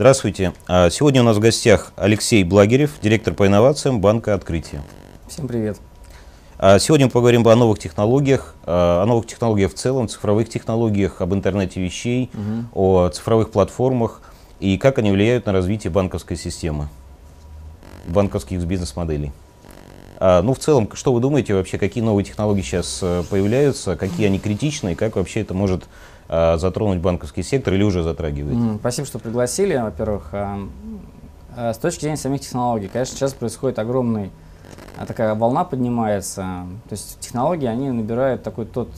Здравствуйте. А, сегодня у нас в гостях Алексей Благерев, директор по инновациям Банка Открытия. Всем привет. А, сегодня мы поговорим о новых технологиях, а, о новых технологиях в целом, цифровых технологиях, об интернете вещей, угу. о цифровых платформах и как они влияют на развитие банковской системы, банковских бизнес-моделей. Ну, в целом, что вы думаете вообще, какие новые технологии сейчас э, появляются, какие они критичны и как вообще это может затронуть банковский сектор или уже затрагивает? Спасибо, что пригласили. Во-первых, э, э, с точки зрения самих технологий, конечно, сейчас происходит огромный такая волна поднимается. То есть технологии, они набирают такой тот,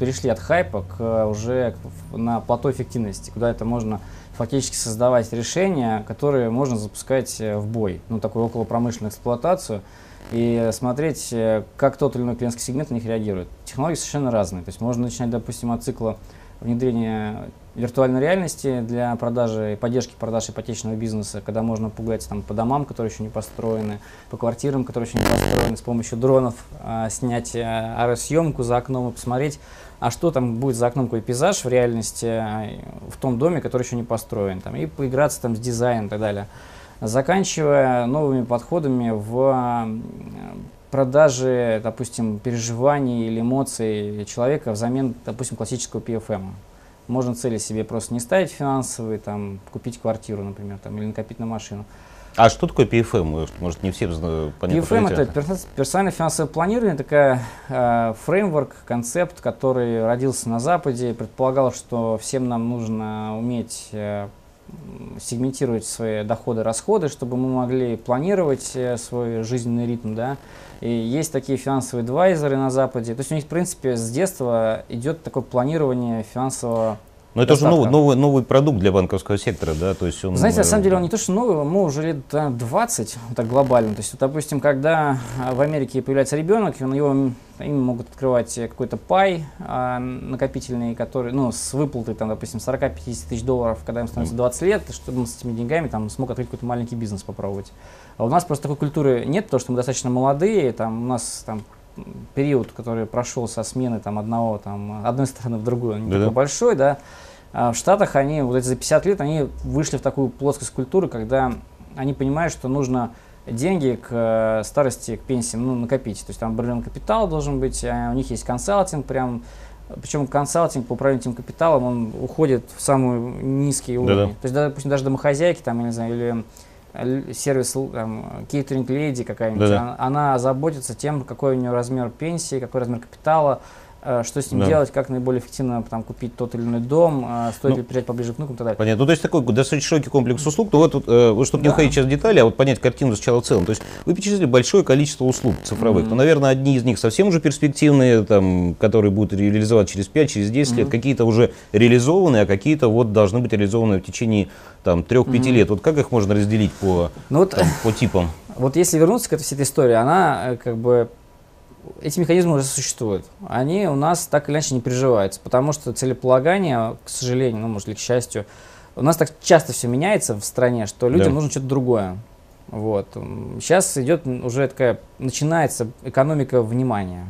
перешли от хайпа к уже на плато эффективности, куда это можно фактически создавать решения, которые можно запускать в бой, ну такую около промышленную эксплуатацию и смотреть, как тот или иной клиентский сегмент на них реагирует. Технологии совершенно разные. То есть можно начинать, допустим, от цикла внедрение виртуальной реальности для продажи и поддержки продаж ипотечного бизнеса, когда можно пугать там, по домам, которые еще не построены, по квартирам, которые еще не построены, с помощью дронов э, снять э, аэросъемку за окном и посмотреть, а что там будет за окном, какой пейзаж в реальности э, в том доме, который еще не построен, там, и поиграться там с дизайном и так далее. Заканчивая новыми подходами в продажи, допустим, переживаний или эмоций человека взамен, допустим, классического PFM. Можно цели себе просто не ставить финансовые, там, купить квартиру, например, там, или накопить на машину. А что такое PFM? Может, не все понятно. PFM – это персональное финансовое планирование, такая э, фреймворк, концепт, который родился на Западе, предполагал, что всем нам нужно уметь э, сегментировать свои доходы, расходы, чтобы мы могли планировать э, свой жизненный ритм, да, и есть такие финансовые адвайзеры на Западе. То есть у них, в принципе, с детства идет такое планирование финансового но это уже новый, новый, новый продукт для банковского сектора, да? То есть он, Знаете, на самом деле он не то, что новый, мы уже лет 20, вот так глобально. То есть, вот, допустим, когда в Америке появляется ребенок, он его, им могут открывать какой-то пай а, накопительный, который, ну, с выплатой, там, допустим, 40-50 тысяч долларов, когда им становится 20 лет, чтобы он с этими деньгами там смог открыть какой-то маленький бизнес попробовать. А у нас просто такой культуры нет, потому что мы достаточно молодые, там, у нас там период, который прошел со смены там, одного, там, одной стороны в другую, не да -да. такой большой, да, а в Штатах они, вот эти за 50 лет, они вышли в такую плоскость культуры, когда они понимают, что нужно деньги к э, старости, к пенсии ну, накопить. То есть там определенный капитал должен быть, а у них есть консалтинг прям, причем консалтинг по управлению этим капиталом, он уходит в самый низкий уровень. Да -да. То есть, допустим, даже домохозяйки там, я не знаю, или сервис там, кейтеринг леди какая-нибудь, она, она заботится тем, какой у нее размер пенсии, какой размер капитала, Э, что с ним да. делать, как наиболее эффективно там, купить тот или иной дом, э, стоит ну, ли приезжать поближе к внукам и так далее. Понятно. Ну, то есть такой достаточно широкий комплекс услуг. То вот, э, вот чтобы да. не уходить сейчас в детали, а вот понять картину сначала в целом. То есть вы перечислили большое количество услуг цифровых. Mm-hmm. Ну, наверное, одни из них совсем уже перспективные, там, которые будут реализовать через 5, через 10 mm-hmm. лет. Какие-то уже реализованы, а какие-то вот должны быть реализованы в течение там 3-5 mm-hmm. лет. Вот как их можно разделить по, ну, вот, там, по типам? Вот если вернуться к этой всей этой истории, она как бы эти механизмы уже существуют. Они у нас так или иначе не приживаются, потому что целеполагание, к сожалению, ну, может, или к счастью, у нас так часто все меняется в стране, что людям да. нужно что-то другое. Вот. Сейчас идет уже такая, начинается экономика внимания.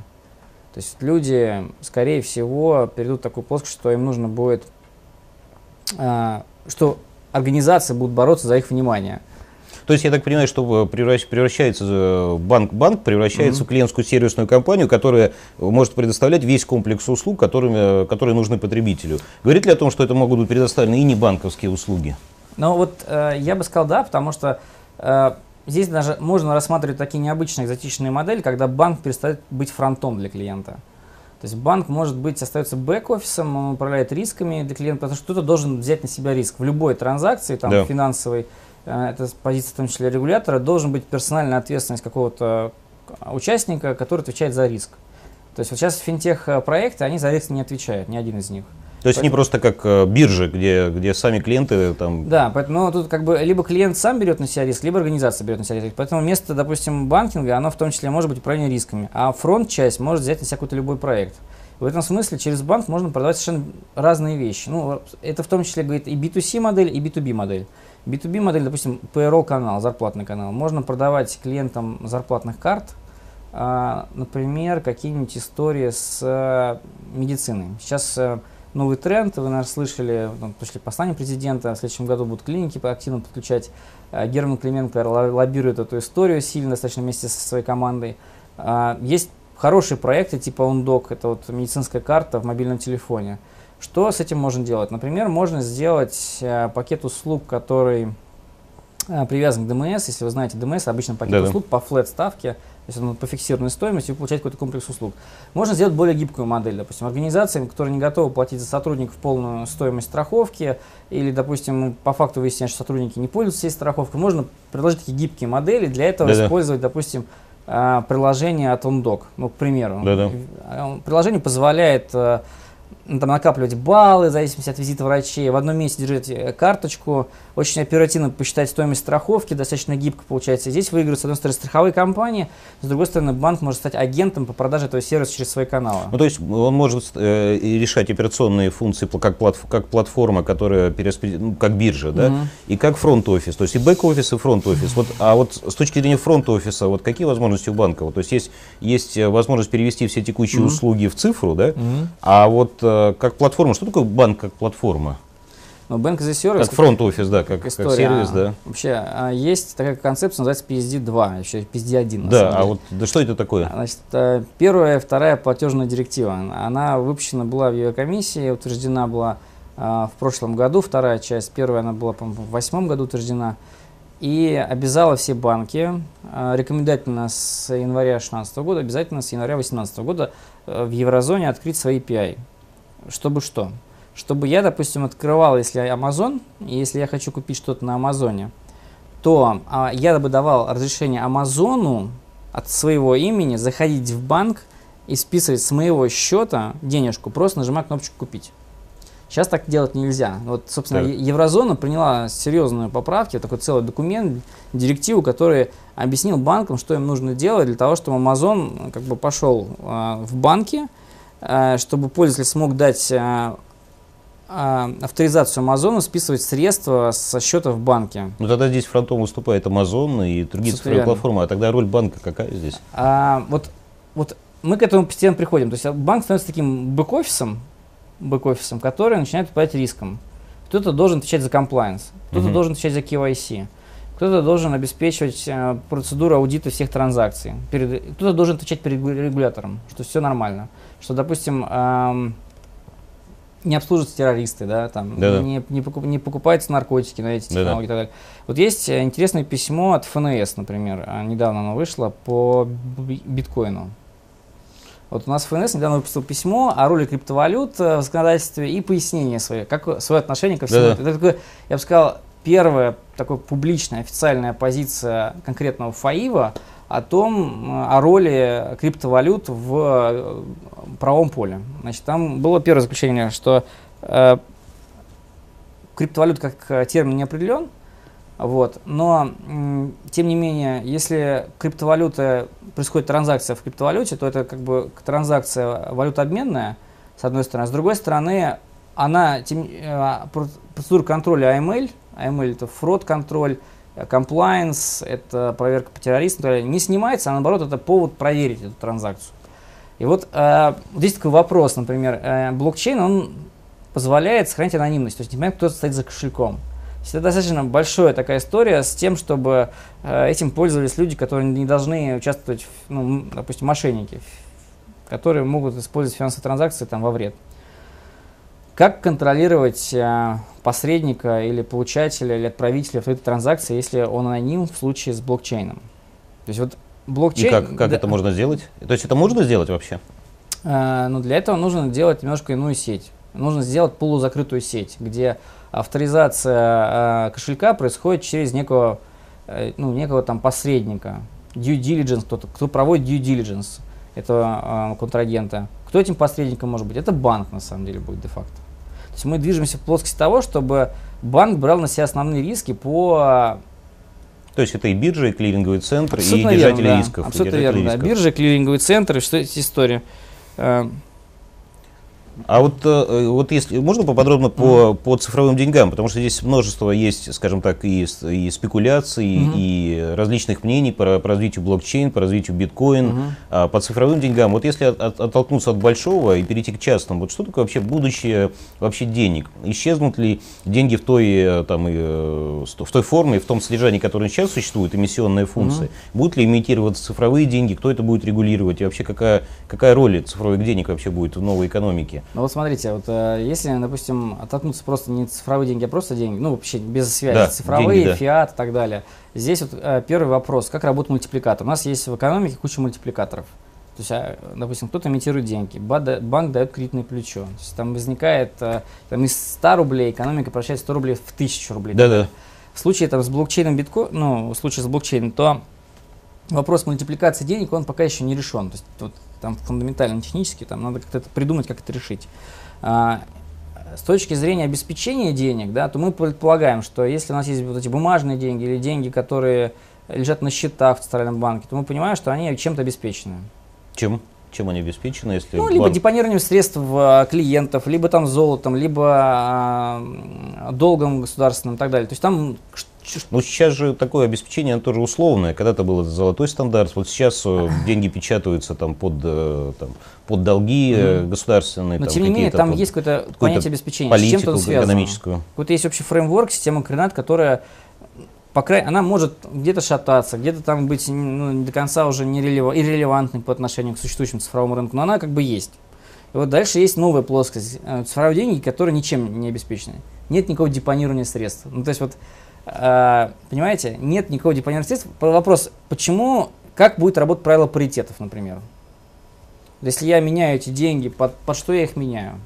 То есть люди, скорее всего, перейдут в такую плоскость, что им нужно будет, э, что организации будут бороться за их внимание. То есть я так понимаю, что превращается э, банк, банк превращается mm-hmm. в клиентскую сервисную компанию, которая может предоставлять весь комплекс услуг, которыми, которые нужны потребителю. Говорит ли о том, что это могут быть предоставлены и не банковские услуги? Ну вот э, я бы сказал да, потому что э, здесь даже можно рассматривать такие необычные экзотичные модели, когда банк перестает быть фронтом для клиента. То есть банк может быть остается бэк-офисом, он управляет рисками для клиента, потому что кто-то должен взять на себя риск в любой транзакции, там, да. финансовой, Э, это позиция в том числе регулятора, должен быть персональная ответственность какого-то участника, который отвечает за риск. То есть вот сейчас финтех-проекты, они за риск не отвечают, ни один из них. То есть поэтому... не просто как э, биржи, где, где сами клиенты там... Да, поэтому ну, тут как бы либо клиент сам берет на себя риск, либо организация берет на себя риск. Поэтому место, допустим, банкинга, оно в том числе может быть управление рисками, а фронт-часть может взять на себя какой-то любой проект. В этом смысле через банк можно продавать совершенно разные вещи. Ну, это в том числе говорит и B2C модель, и B2B модель. B2B модель, допустим, payroll канал, зарплатный канал. Можно продавать клиентам зарплатных карт, а, например, какие-нибудь истории с э, медициной. Сейчас э, новый тренд. Вы, наверное, слышали, пришли послание президента, в следующем году будут клиники активно подключать. Э, Герман Клименко лоббирует эту историю сильно, достаточно вместе со своей командой. Э, есть хорошие проекты типа UNDOC, это вот медицинская карта в мобильном телефоне. Что с этим можно делать? Например, можно сделать э, пакет услуг, который привязан к ДМС. Если вы знаете ДМС, обычно пакет да -да. услуг по флет ставке – то есть он по фиксированной стоимости вы получаете какой-то комплекс услуг. Можно сделать более гибкую модель, допустим, организациям, которые не готовы платить за сотрудников полную стоимость страховки, или, допустим, по факту выясняется, что сотрудники не пользуются всей страховкой, можно предложить такие гибкие модели, для этого Да-да. использовать, допустим, а, приложение от OnDoc, ну, к примеру. Да-да. Приложение позволяет там, накапливать баллы в зависимости от визита врачей, в одном месте держать э, карточку, очень оперативно посчитать стоимость страховки, достаточно гибко получается. Здесь выигрывают, с одной стороны, страховые компании, с другой стороны, банк может стать агентом по продаже этого сервиса через свои каналы. Ну, то есть он может э, решать операционные функции как, платф как платформа, которая перераспред... ну, как биржа, да, угу. и как фронт-офис, то есть и бэк-офис, и фронт-офис. Вот, а вот с точки зрения фронт-офиса, вот какие возможности у банка? Вот, то есть есть, есть э, возможность перевести все текущие угу. услуги в цифру, да, угу. а вот э, как платформа. Что такое банк как платформа? Ну, Bank as a Service. Как фронт-офис, да, как, история. как сервис, да. Вообще, а, есть такая концепция, называется PSD2, еще PSD1. Да, а вот да что это такое? Значит, э, первая, вторая платежная директива. Она выпущена была в ее комиссии, утверждена была а, в прошлом году, вторая часть, первая она была, по-моему, в восьмом году утверждена, и обязала все банки а, рекомендательно с января 2016 года, обязательно с января 2018 года э, в еврозоне открыть свои API. Чтобы что? Чтобы я, допустим, открывал, если Amazon, и если я хочу купить что-то на Амазоне, то а, я бы давал разрешение Амазону от своего имени заходить в банк и списывать с моего счета денежку, просто нажимая кнопочку «Купить». Сейчас так делать нельзя. Вот, собственно, так. Еврозона приняла серьезные поправки, такой целый документ, директиву, который объяснил банкам, что им нужно делать для того, чтобы Amazon как бы пошел э, в банки, чтобы пользователь смог дать э, э, авторизацию Амазону списывать средства со счета в банке. Ну тогда здесь фронтом выступает Amazon и другие цифровые платформы, а тогда роль банка какая здесь? А, вот, вот мы к этому постепенно приходим. То есть банк становится таким бэк-офисом, бэк-офисом, который начинает управлять риском. Кто-то должен отвечать за комплайенс, кто-то угу. должен отвечать за KYC, кто-то должен обеспечивать э, процедуру аудита всех транзакций, кто-то должен отвечать перед регулятором, что все нормально что, допустим, эм, не обслуживаются террористы, да, там, да -да. Не, не, покуп, не покупаются наркотики на эти технологии да -да. и так далее. Вот есть э, интересное письмо от ФНС, например, а, недавно оно вышло по биткоину. Вот у нас ФНС недавно выпустил письмо о роли криптовалют э, в законодательстве и пояснение свое, как свое отношение ко всему. Да -да. Это такое, я бы сказал, первая такая публичная официальная позиция конкретного ФАИВа о том, э, о роли криптовалют в э, правом поле. Значит, там было первое заключение, что э, криптовалют как э, термин не определен, вот, но тем не менее, если криптовалюта происходит транзакция в криптовалюте, то это как бы транзакция валютообменная, с одной стороны, а с другой стороны, она тем, э, процедура контроля AML, AML это фрод контроль, compliance, это проверка по террористам, не снимается, а наоборот это повод проверить эту транзакцию. И вот э, здесь такой вопрос, например, э, блокчейн, он позволяет сохранить анонимность, то есть не понятно, кто стоит за кошельком. Это достаточно большая такая история с тем, чтобы э, этим пользовались люди, которые не должны участвовать, в, ну, допустим, мошенники, которые могут использовать финансовые транзакции там, во вред. Как контролировать э, посредника или получателя или отправителя в этой транзакции, если он аноним в случае с блокчейном? То есть вот блокчейн... И как, как да, это можно сделать? То есть это можно сделать вообще? Э, ну, для этого нужно делать немножко иную сеть. Нужно сделать полузакрытую сеть, где авторизация э, кошелька происходит через некого, э, ну, некого там посредника. Due diligence, кто, кто проводит due diligence этого э, контрагента. Кто этим посредником может быть? Это банк, на самом деле, будет де-факто. То есть мы движемся в плоскости того, чтобы банк брал на себя основные риски по то есть это и биржа, и клиринговый центр, абсолютно и держатели верно, рисков. Абсолютно верно, рисков. да. Биржа, клиринговый центр, что эти истории. Э, А вот, э, вот если можно поподробно по, по цифровым деньгам, потому что здесь множество есть, скажем так, и, и спекуляций, mm-hmm. и различных мнений по, по развитию блокчейн, по развитию биткоин, mm-hmm. а, по цифровым деньгам. Вот если от, от, оттолкнуться от большого и перейти к частному, вот что такое вообще будущее вообще денег? Исчезнут ли деньги в той, э, там, и, э, в той форме, в том содержании, которое сейчас существует, эмиссионные функции? Mm-hmm. Будут ли имитироваться цифровые деньги? Кто это будет регулировать? И вообще какая, какая роль цифровых денег вообще будет в новой экономике? Ну вот смотрите, вот э, если, допустим, оттолкнуться просто не цифровые деньги, а просто деньги, ну вообще без связи, да, цифровые, деньги, да. фиат и так далее. Здесь вот э, первый вопрос, как работает мультипликатор. У нас есть в экономике куча мультипликаторов. То есть, а, допустим, кто-то имитирует деньги, банк дает кредитное плечо. То есть, там возникает, э, там из 100 рублей экономика превращает 100 рублей в 1000 рублей. Да-да. В случае там, с блокчейном биткоин, ну, в случае с блокчейном, то вопрос мультипликации денег, он пока еще не решен. То есть, вот, там фундаментально технически, там надо как-то придумать, как это решить. А, с точки зрения обеспечения денег, да, то мы предполагаем, что если у нас есть вот эти бумажные деньги или деньги, которые лежат на счетах в Центральном банке, то мы понимаем, что они чем-то обеспечены. Чем? Чем они обеспечены, если Ну, либо банк... депонированием средств а, клиентов, либо там золотом, либо а, долгом государственным и так далее. То есть там ну, сейчас же такое обеспечение, оно тоже условное. Когда-то был золотой стандарт, вот сейчас э, деньги печатаются там под, э, там, под долги mm. государственные. Но, там, тем не менее, там под, есть какое-то понятие обеспечения. Политику с чем-то связано. экономическую. Какой-то есть общий фреймворк, система координат, которая по крайней, она может где-то шататься, где-то там быть ну, до конца уже нерелевантной по отношению к существующему цифровому рынку, но она как бы есть. И вот дальше есть новая плоскость. Цифровые деньги, которые ничем не обеспечены. Нет никакого депонирования средств. Ну, то есть вот понимаете, нет никакого депонирования средств. Вопрос, почему, как будет работать правило паритетов, например? Если я меняю эти деньги, под, под что я их меняю?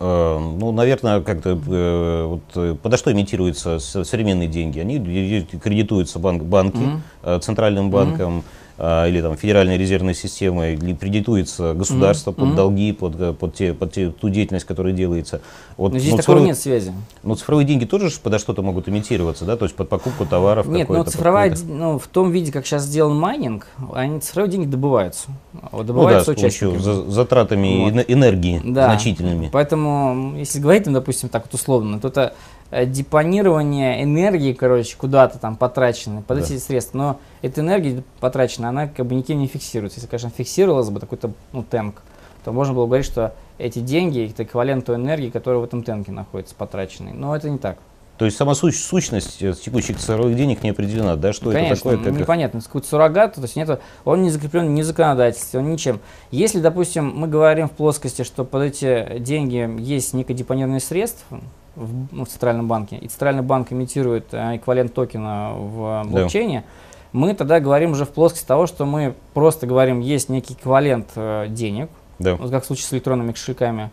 Э, ну, наверное, как-то э, вот, э, подо что имитируются современные деньги? Они кредитуются банк, банки, mm-hmm. центральным банком, mm-hmm а, или там федеральной резервной системой, или кредитуется государство mm-hmm. под долги, под, под, те, под те, ту деятельность, которая делается. Вот, Но здесь ну, такого цифровые, нет связи. Ну, цифровые деньги тоже подо что-то могут имитироваться, да, то есть под покупку товаров. Нет, но цифровая, ну, в том виде, как сейчас сделан майнинг, они цифровые деньги добываются. Добываются ну, да, с помощью за, затратами вот. энергии да. значительными. Поэтому, если говорить, ну, допустим, так вот условно, то это Э, депонирование энергии, короче, куда-то там потраченной под да. эти средства. Но эта энергия потраченная, она как бы никем не фиксируется. Если, конечно, фиксировалась бы такой-то ну, тенк, то можно было говорить, что эти деньги это эквивалент той энергии, которая в этом тенке находится потраченной. Но это не так. То есть сама сущ, сущность э, текущих цифровых денег не определена, да? Что Конечно, это такое? Как непонятно. Какой-то суррогат, то есть нету, он не закреплен ни в законодательстве, он ничем. Если, допустим, мы говорим в плоскости, что под эти деньги есть некое депонированное средство, в, ну, в Центральном банке, и Центральный банк имитирует э, эквивалент токена в блокчейне, да. мы тогда говорим уже в плоскости того, что мы просто говорим, есть некий эквивалент э, денег, да. вот как в случае с электронными кошельками,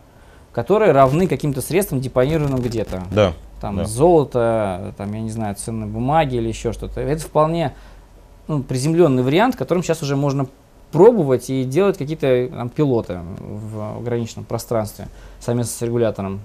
которые равны каким-то средствам, депонированным где-то. Да. Там да. золото, там, я не знаю, ценные бумаги или еще что-то. Это вполне ну, приземленный вариант, которым сейчас уже можно пробовать и делать какие-то пилоты в ограниченном пространстве совместно с регулятором.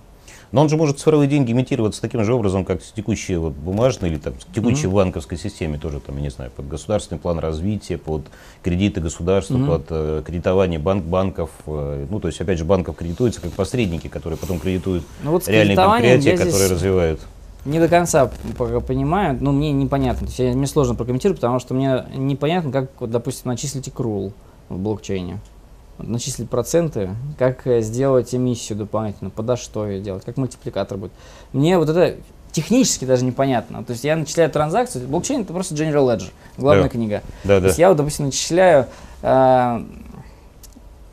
Но он же может цифровые деньги имитироваться таким же образом, как текущие вот, бумажные или там, текущие mm-hmm. банковской системе тоже, там, я не знаю, под государственный план развития, под кредиты государства, mm-hmm. под э, кредитование банк банков. Э, ну, то есть, опять же, банков кредитуются как посредники, которые потом кредитуют ну, вот реальные предприятия, которые развивают. Не до конца пока понимаю, но мне непонятно. То есть, я, мне сложно прокомментировать, потому что мне непонятно, как, вот, допустим, начислить икрул в блокчейне начислить проценты, как э, сделать эмиссию дополнительно, подо что ее делать, как мультипликатор будет. Мне вот это технически даже непонятно. То есть я начисляю транзакцию, блокчейн это просто General Ledger, главная да. книга. Да, да. То есть я вот, допустим, начисляю э,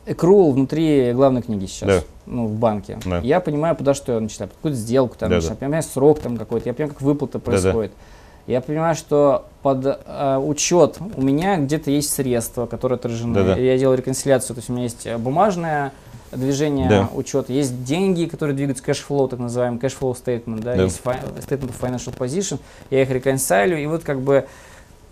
accrual внутри главной книги сейчас, да. ну, в банке. Да. Я понимаю, подо что я начисляю, какую-то сделку, там, да, да. я понимаю срок там какой-то, я понимаю, как выплата происходит. Да, да я понимаю, что под э, учет у меня где-то есть средства, которые отражены. Да-да. Я делаю реконсиляцию, то есть у меня есть э, бумажное движение да. учета, есть деньги, которые двигаются, cash flow, так называемый cash flow statement, да, да. есть statement of financial position, я их реконсилю, и вот как бы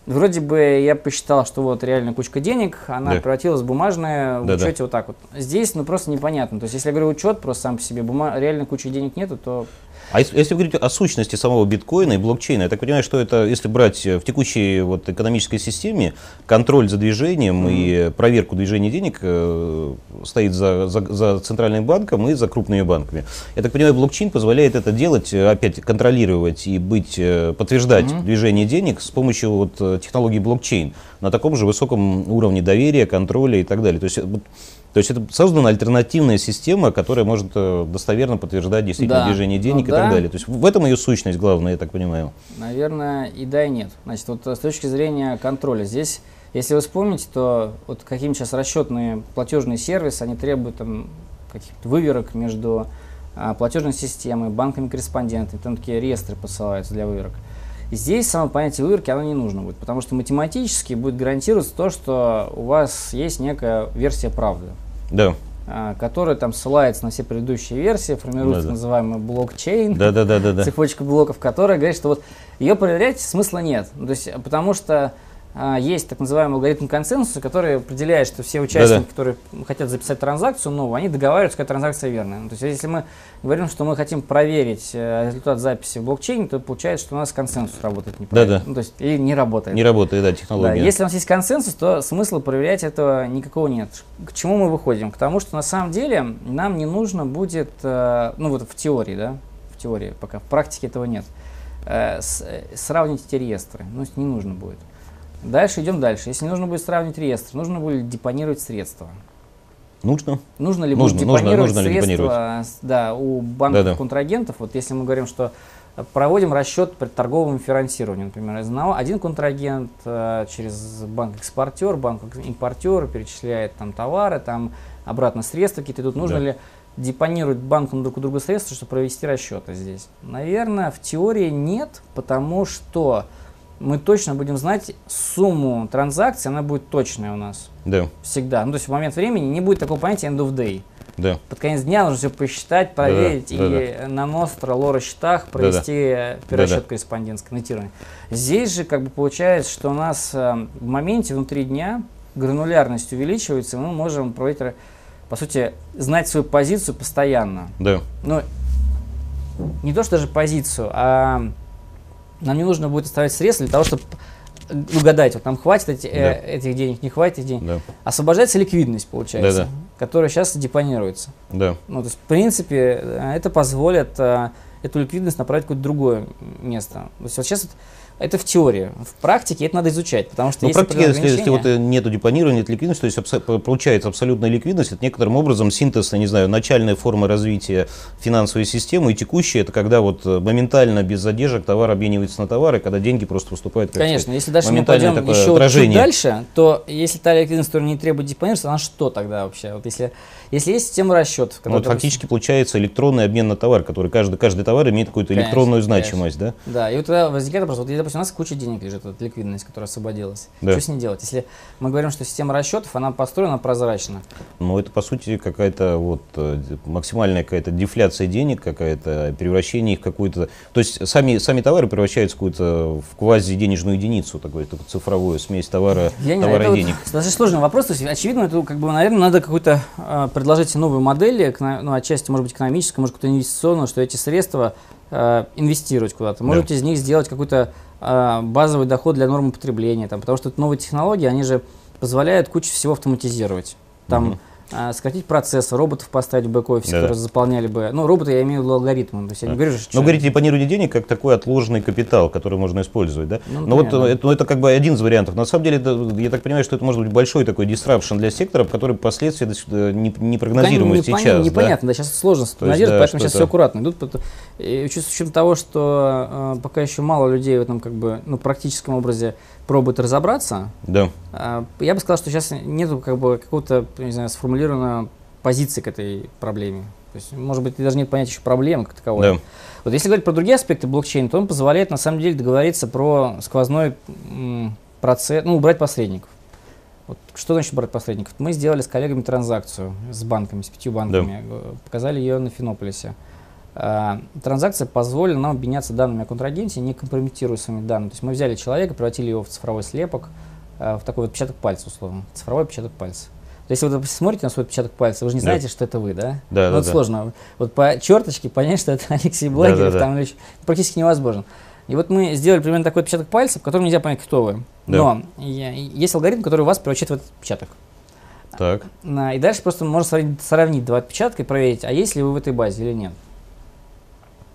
Вроде бы я посчитал, что вот реально кучка денег, она да. превратилась в бумажное в да, учете да. вот так вот. Здесь ну просто непонятно. То есть если я говорю учет, просто сам по себе, бума... реально кучи денег нету, то А если, если говорить о сущности самого биткоина и блокчейна, я так понимаю, что это, если брать в текущей вот экономической системе, контроль за движением mm-hmm. и проверку движения денег э, стоит за, за, за центральным банком и за крупными банками. Я так понимаю, блокчейн позволяет это делать, э, опять контролировать и быть, э, подтверждать mm-hmm. движение денег с помощью вот, э, технологии блокчейн на таком же высоком уровне доверия, контроля и так далее. То есть, то есть это создана альтернативная система, которая может достоверно подтверждать действительно да. движение денег ну, и да. так далее. То есть в этом ее сущность главная, я так понимаю. Наверное, и да, и нет. Значит, вот с точки зрения контроля, здесь, если вы вспомните, то вот каким сейчас расчетные платежные сервисы, они требуют там каких-то выверок между а, платежной системой, банками-корреспондентами, там такие реестры посылаются для выверок. Здесь само понятие выверки, оно не нужно будет, потому что математически будет гарантироваться то, что у вас есть некая версия правды. Да. А, которая там ссылается на все предыдущие версии, формируется да, да. называемый блокчейн, да, да, да, да, да. цепочка блоков, которая говорит, что вот ее проверять смысла нет. То есть, потому что есть так называемый алгоритм консенсуса, который определяет, что все участники, Да-да. которые хотят записать транзакцию новую, они договариваются, какая транзакция верная. Ну, то есть, если мы говорим, что мы хотим проверить э, результат записи в блокчейне, то получается, что у нас консенсус работает неправильно. Да-да. Ну, то есть, или не работает. Не работает, да, технология. Да, если у нас есть консенсус, то смысла проверять этого никакого нет. К чему мы выходим? К тому, что на самом деле нам не нужно будет, э, ну вот в теории, да, в теории, пока в практике этого нет, э, сравнить эти реестры. Ну, не нужно будет. Дальше идем дальше. Если нужно будет сравнить реестр, нужно будет депонировать средства. Нужно? Нужно ли нужно, будет депонировать нужно, нужно средства да, у банков да, контрагентов? Вот если мы говорим, что проводим расчет при торговом финансировании, например, один контрагент э, через банк-экспортер, банк-импортер перечисляет там товары, там обратно средства какие-то. Тут нужно да. ли депонировать банкам друг у друга средства, чтобы провести расчеты здесь? Наверное, в теории нет, потому что мы точно будем знать сумму транзакций, она будет точная у нас. Да. Всегда. Ну, то есть в момент времени не будет такого понятия end of day. Да. Под конец дня нужно все посчитать, проверить да, да, и да, да. на ностро, лора счетах провести да, да. перерасчет да, да. корреспондентское нотирование. Здесь же как бы получается, что у нас э, в моменте внутри дня гранулярность увеличивается, и мы можем проводить, по сути, знать свою позицию постоянно. Да. Ну, не то, что даже позицию, а нам не нужно будет оставлять средства для того, чтобы угадать, вот нам хватит эти, э, да. э, этих денег, не хватит этих денег. Да. Освобождается ликвидность, получается, да, да. которая сейчас депонируется. Да. Ну, то есть, в принципе, э, это позволит э, эту ликвидность направить в какое-то другое место. То есть, вот сейчас вот это в теории. В практике это надо изучать, потому что ну, в практике, если, если вот нет депонирования, нет ликвидности, то есть абсо- получается абсолютная ликвидность, это некоторым образом синтез, не знаю, начальная форма развития финансовой системы и текущая, это когда вот э, моментально, без задержек товар обменивается на товары, когда деньги просто поступают как Конечно, если дальше мы пойдем еще отражение. чуть дальше, то если та ликвидность, которая не требует депонирования, она что тогда вообще? Вот если если есть система расчетов. Ну, вот фактически получается электронный обмен на товар, который каждый, каждый товар имеет какую-то электронную значимость, конечно. да? Да, и вот тогда возникает вопрос, вот, допустим, у нас куча денег лежит, вот ликвидность, которая освободилась. Да. Что с ней делать? Если мы говорим, что система расчетов, она построена прозрачно. Ну, это, по сути, какая-то вот э, максимальная какая-то дефляция денег, какая-то превращение их в какую-то... То есть сами, сами товары превращаются в какую-то в квази-денежную единицу, такую, такую цифровую смесь товара, Я не товара знаю, и денег. Вот, это сложный вопрос, то есть, очевидно, это, как бы, наверное, надо какую-то предложить новую модель, ну, отчасти, может быть, экономическую, может, какую-то инвестиционную, что эти средства э, инвестировать куда-то. Может да. из них сделать какой-то э, базовый доход для нормы потребления, там, потому что это новые технологии, они же позволяют кучу всего автоматизировать. Там, угу сократить процесс, роботов поставить в бэк-офис, да, которые заполняли бы. Ну, роботы я имею в виду алгоритмы. То есть я не говорю, что... Но говорите депонирование денег как такой отложенный капитал, который можно использовать, да? Ну, Но вот это, ну, это как бы один из вариантов. На самом деле, это, я так понимаю, что это может быть большой такой disruption для сектора, который последствия не, не прогнозируемы да, сейчас. Непонятно, да? непонятно, да, сейчас сложно прогнозировать, да, поэтому сейчас все аккуратно идут. И с учетом того, что э, пока еще мало людей в этом как бы, ну, практическом образе пробует разобраться, да. А, я бы сказал, что сейчас нету как бы какого-то, не знаю, сформулированной позиции к этой проблеме. То есть, может быть, даже нет понятия еще проблемы как таковой. Да. Вот если говорить про другие аспекты блокчейна, то он позволяет на самом деле договориться про сквозной процесс, ну, убрать посредников. Вот что значит брать посредников? Мы сделали с коллегами транзакцию с банками, с пятью банками, да. показали ее на Финополисе. Э, транзакция позволила нам обменяться данными о контрагенте, не компрометируя своими данными. То есть мы взяли человека, превратили его в цифровой слепок, э, в такой вот отпечаток пальца, условно, цифровой отпечаток пальца. Если вы смотрите на свой отпечаток пальца, вы же не Да. знаете, что это вы, да? Да, ну, да, это да. сложно. Вот по черточке понять, что это Алексей Благерев, да. там или ещё- практически невозможно. И вот мы сделали примерно такой отпечаток пальца, в котором нельзя понять, кто вы. Да. Но есть алгоритм, который вас превращает в этот отпечаток. Так. На- И дальше просто можно сравнить, сравнить два отпечатка и проверить, а есть ли вы в этой базе или нет.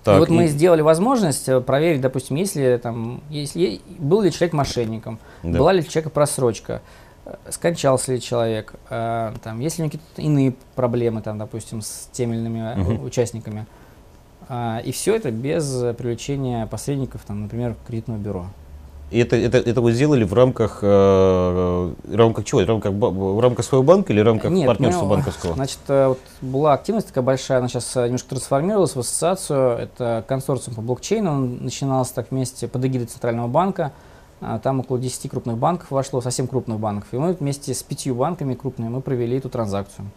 Так. и вот мы и- сделали возможность э, проверить, допустим, если там, если был ли человек мошенником, Да. была ли у человека просрочка, э, скончался ли человек, э, там, есть ли у него какие-то иные проблемы, там, допустим, с теми или иными э, Мгм. участниками. А, и все это без э, привлечения посредников, там, например, кредитного бюро. И это, это, это вы сделали в рамках, э, рамках чего? В рамках, в рамках своего банка или в рамках Нет, партнерства мы, банковского? Значит, э, вот была активность такая большая, она сейчас немножко трансформировалась в ассоциацию. Это консорциум по блокчейну. Он начинался так вместе под эгидой Центрального банка. А, Там около 10 крупных банков вошло, совсем крупных банков. И мы вместе с пятью банками крупными мы провели эту транзакцию.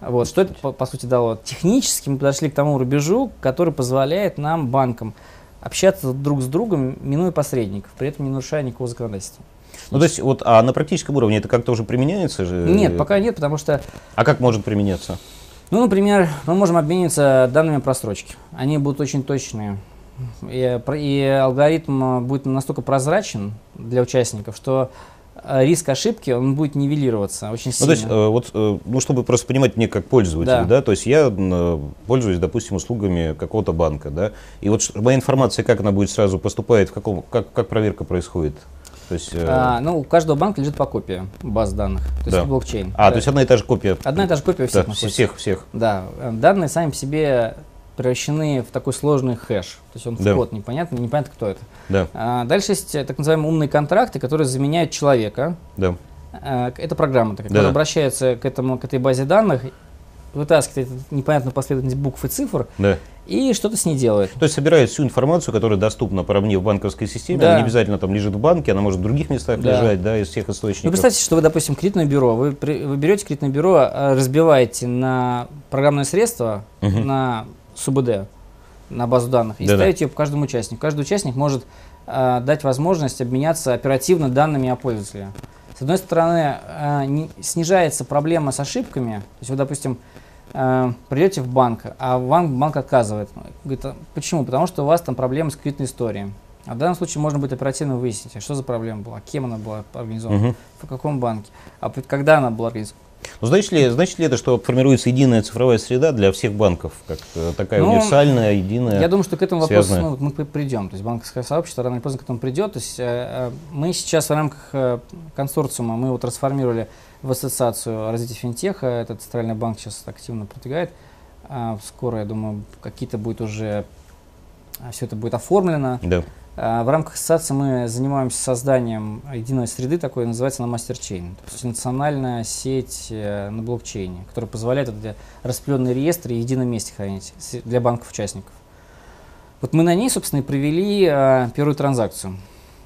Вот, что это, по, по сути, дало? Технически мы подошли к тому рубежу, который позволяет нам, банкам, общаться друг с другом, минуя посредников, при этом не нарушая никакого законодательства. Ну, то есть, вот, а на практическом уровне это как-то уже применяется же? Нет, пока нет, потому что А как может применяться? Ну, например, мы можем обмениваться данными просрочки. Они будут очень точные. И, про- и алгоритм э, будет настолько прозрачен для участников, что э, риск ошибки он будет нивелироваться очень Ну, сильно. то есть, э, вот, э, ну, чтобы просто понимать мне как пользователь, Да. да, то есть я э, пользуюсь, допустим, услугами какого-то банка, да, и вот моя информация, как она будет сразу поступает, в каком, как, как проверка происходит? То есть, э, А, ну, у каждого банка лежит по копии баз данных, то есть Да. блокчейн. а, Да. то есть одна и та же копия? Одна и та же копия у Да, всех все- находится. всех, всех. Да, э, данные сами по себе превращены в такой сложный хэш. То есть он Да. в код непонятно, непонятно, кто это. Да, А, дальше есть э, так называемые умные контракты, которые заменяют человека, да. Э, Это программа такая, которая Да. обращается к, этому, к этой базе данных, вытаскивает эту непонятную последовательность букв и цифр Да. и что-то с ней делает. То есть собирает всю информацию, которая доступна по мне в банковской системе, Да. она не обязательно там лежит в банке, она может в других местах Да. лежать, да, из всех источников. Ну, представьте, что вы, допустим, кредитное бюро, вы, вы берете кредитное бюро, э, разбиваете на программное средство, Мгм. на СУБД, на базу данных, и Да-да. ставите ее по каждому участнику. Каждый участник может э, дать возможность обменяться оперативно данными о пользователе. С одной стороны, э, не- снижается проблема с ошибками. То есть вы, допустим, э, придете в банк, а вам банк отказывает. Говорит, а почему? Потому что у вас там проблемы с кредитной историей. А в данном случае можно будет оперативно выяснить, а что за проблема была, кем она была организована, Мгм. в каком банке, а когда она была организована. Ну, значит ли, значит ли это, что формируется единая цифровая среда для всех банков, как такая Ну, универсальная, единая? Я думаю, что к этому вопросу связанная. ну, мы при- придем. То есть банковское сообщество рано или поздно к этому придет. То есть э, э, мы сейчас в рамках э, консорциума мы его трансформировали в ассоциацию развития финтеха. Этот центральный банк сейчас активно продвигает. А, скоро, я думаю, какие-то будет уже все это будет оформлено. Да. А, В рамках ассоциации мы занимаемся созданием единой среды, такой называется она MasterChain. То есть национальная сеть э, на блокчейне, которая позволяет эти распределенные реестры в едином месте хранить для банков-участников. Вот мы на ней, собственно, и провели э, первую транзакцию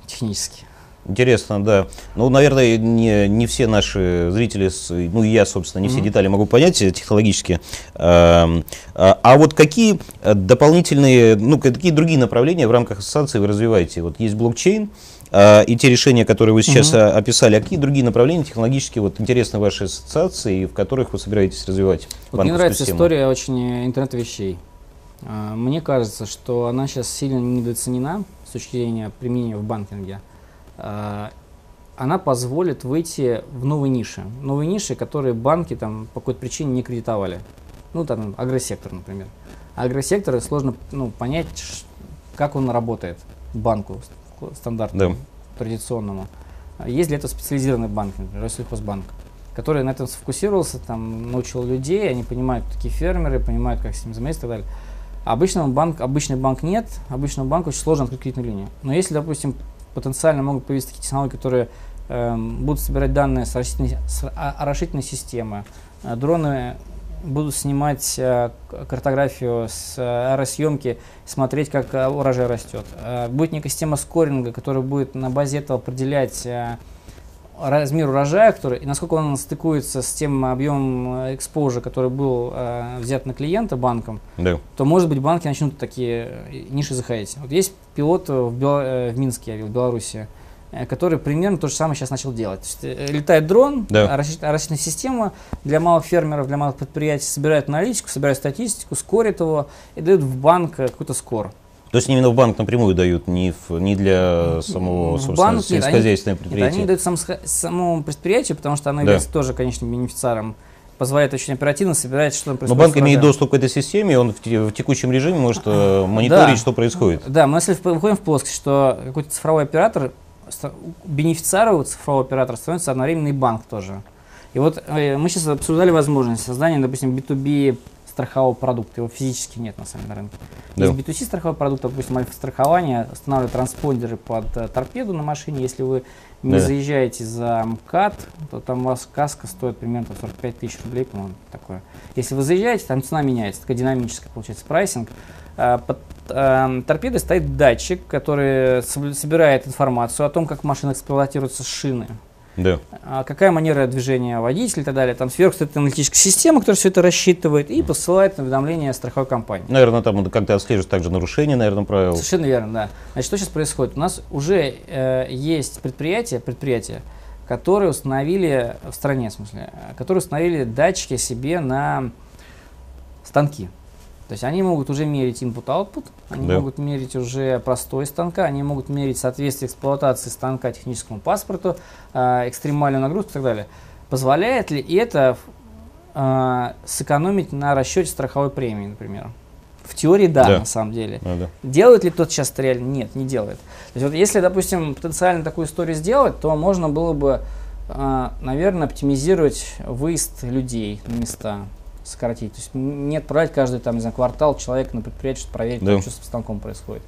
технически. Интересно, да. Ну, наверное, не, не все наши зрители, ну и я, собственно, не все Мгм. детали могу понять э, технологически. Эм, А, а вот какие э, дополнительные, ну, какие другие направления в рамках ассоциации вы развиваете? Вот есть блокчейн, а, и те решения, которые вы сейчас а, описали, а какие другие направления технологически вот интересны вашей ассоциации, и в которых вы собираетесь развивать Вот мне нравится систему? история очень э, интернета вещей. Мне кажется, что она сейчас сильно недооценена с точки зрения применения в банкинге. А, Она позволит выйти в новые ниши. Новые ниши, которые банки там по какой-то причине не кредитовали. Ну, там, агросектор, например. Агросектор сложно ну, понять, как он работает банку стандартному, Да. традиционному. Есть для этого специализированный банк, например, Россельхозбанк, который на этом сфокусировался, там, научил людей, они понимают, такие фермеры, понимают, как с ними взаимодействовать и так далее. А обычного банк, обычный банк нет, обычному банку очень сложно открыть кредитную линию. Но если, допустим, потенциально могут появиться такие технологии, которые эм, будут собирать данные с, растительной, с орошительной системы, э, дроны будут снимать э, картографию с э, аэросъемки, смотреть, как э, урожай растет. Э, будет некая система скоринга, которая будет на базе этого определять э, размер урожая, который, и насколько он стыкуется с тем объемом э, экспоза, который был э, взят на клиента банком, Да. то, может быть, банки начнут такие э, ниши заходить. Вот есть пилот в, Бел- э, в Минске, я видел, в Беларуси. э, который примерно то же самое сейчас начал делать. То есть, э, летает дрон, Да. расчет- расчетная система для малых фермеров, для малых предприятий собирает аналитику, собирает статистику, скорит его и дает в банк какой-то скор. То есть именно в банк напрямую дают, не, в- не для самого, В собственно, банк нет, они- сельскохозяйственного Нет, предприятия. они дают сам, самому предприятию, потому что оно Да. является тоже, конечно, бенефициаром, позволяет очень оперативно собирать, что там Но происходит. банк в имеет доступ к этой системе, и он в, те- в текущем режиме может э, мониторить, Да. что происходит. Да, мы если выходим в плоскость, что какой-то цифровой оператор, бенефициаром у цифрового оператора становится одновременно и банк тоже. И вот э, мы сейчас обсуждали возможность создания, допустим, B2B страхового продукта. Его физически нет на самом рынке. Да. Есть B2C страховой продукт, допустим, альфа-страхование, устанавливает транспондеры под э, торпеду на машине. Если вы не Да. заезжаете за МКАД, то там у вас каска стоит примерно там 45 тысяч рублей, по-моему, такое. Если вы заезжаете, там цена меняется, такая динамическая получается прайсинг. А, Под э, торпедой стоит датчик, который соб- собирает информацию о том, как машина эксплуатируется с шины, Да. а какая манера движения водителя и так далее. Там сверху стоит аналитическая система, которая все это рассчитывает и посылает уведомление страховой компании. Наверное, там как-то отслеживать также нарушения, наверное, правил. Совершенно верно, да. Значит, что сейчас происходит? У нас уже э, есть предприятия, предприятия, которые установили в стране, в смысле, э, которые установили датчики себе на станки. То есть они могут уже мерить input-output, они Да. могут мерить уже простой станка, они могут мерить соответствие эксплуатации станка техническому паспорту, э, экстремальную нагрузку и так далее. Позволяет ли это э, сэкономить на расчете страховой премии, например? В теории да, Да. на самом деле. А, да. Делает ли тот сейчас реально? Нет, не делает. То есть вот если, допустим, потенциально такую историю сделать, то можно было бы, э, наверное, оптимизировать выезд людей на места, сократить. То есть не отправлять каждый там, не знаю, квартал человека на предприятие, чтобы проверить, Да. там, что с станком происходит,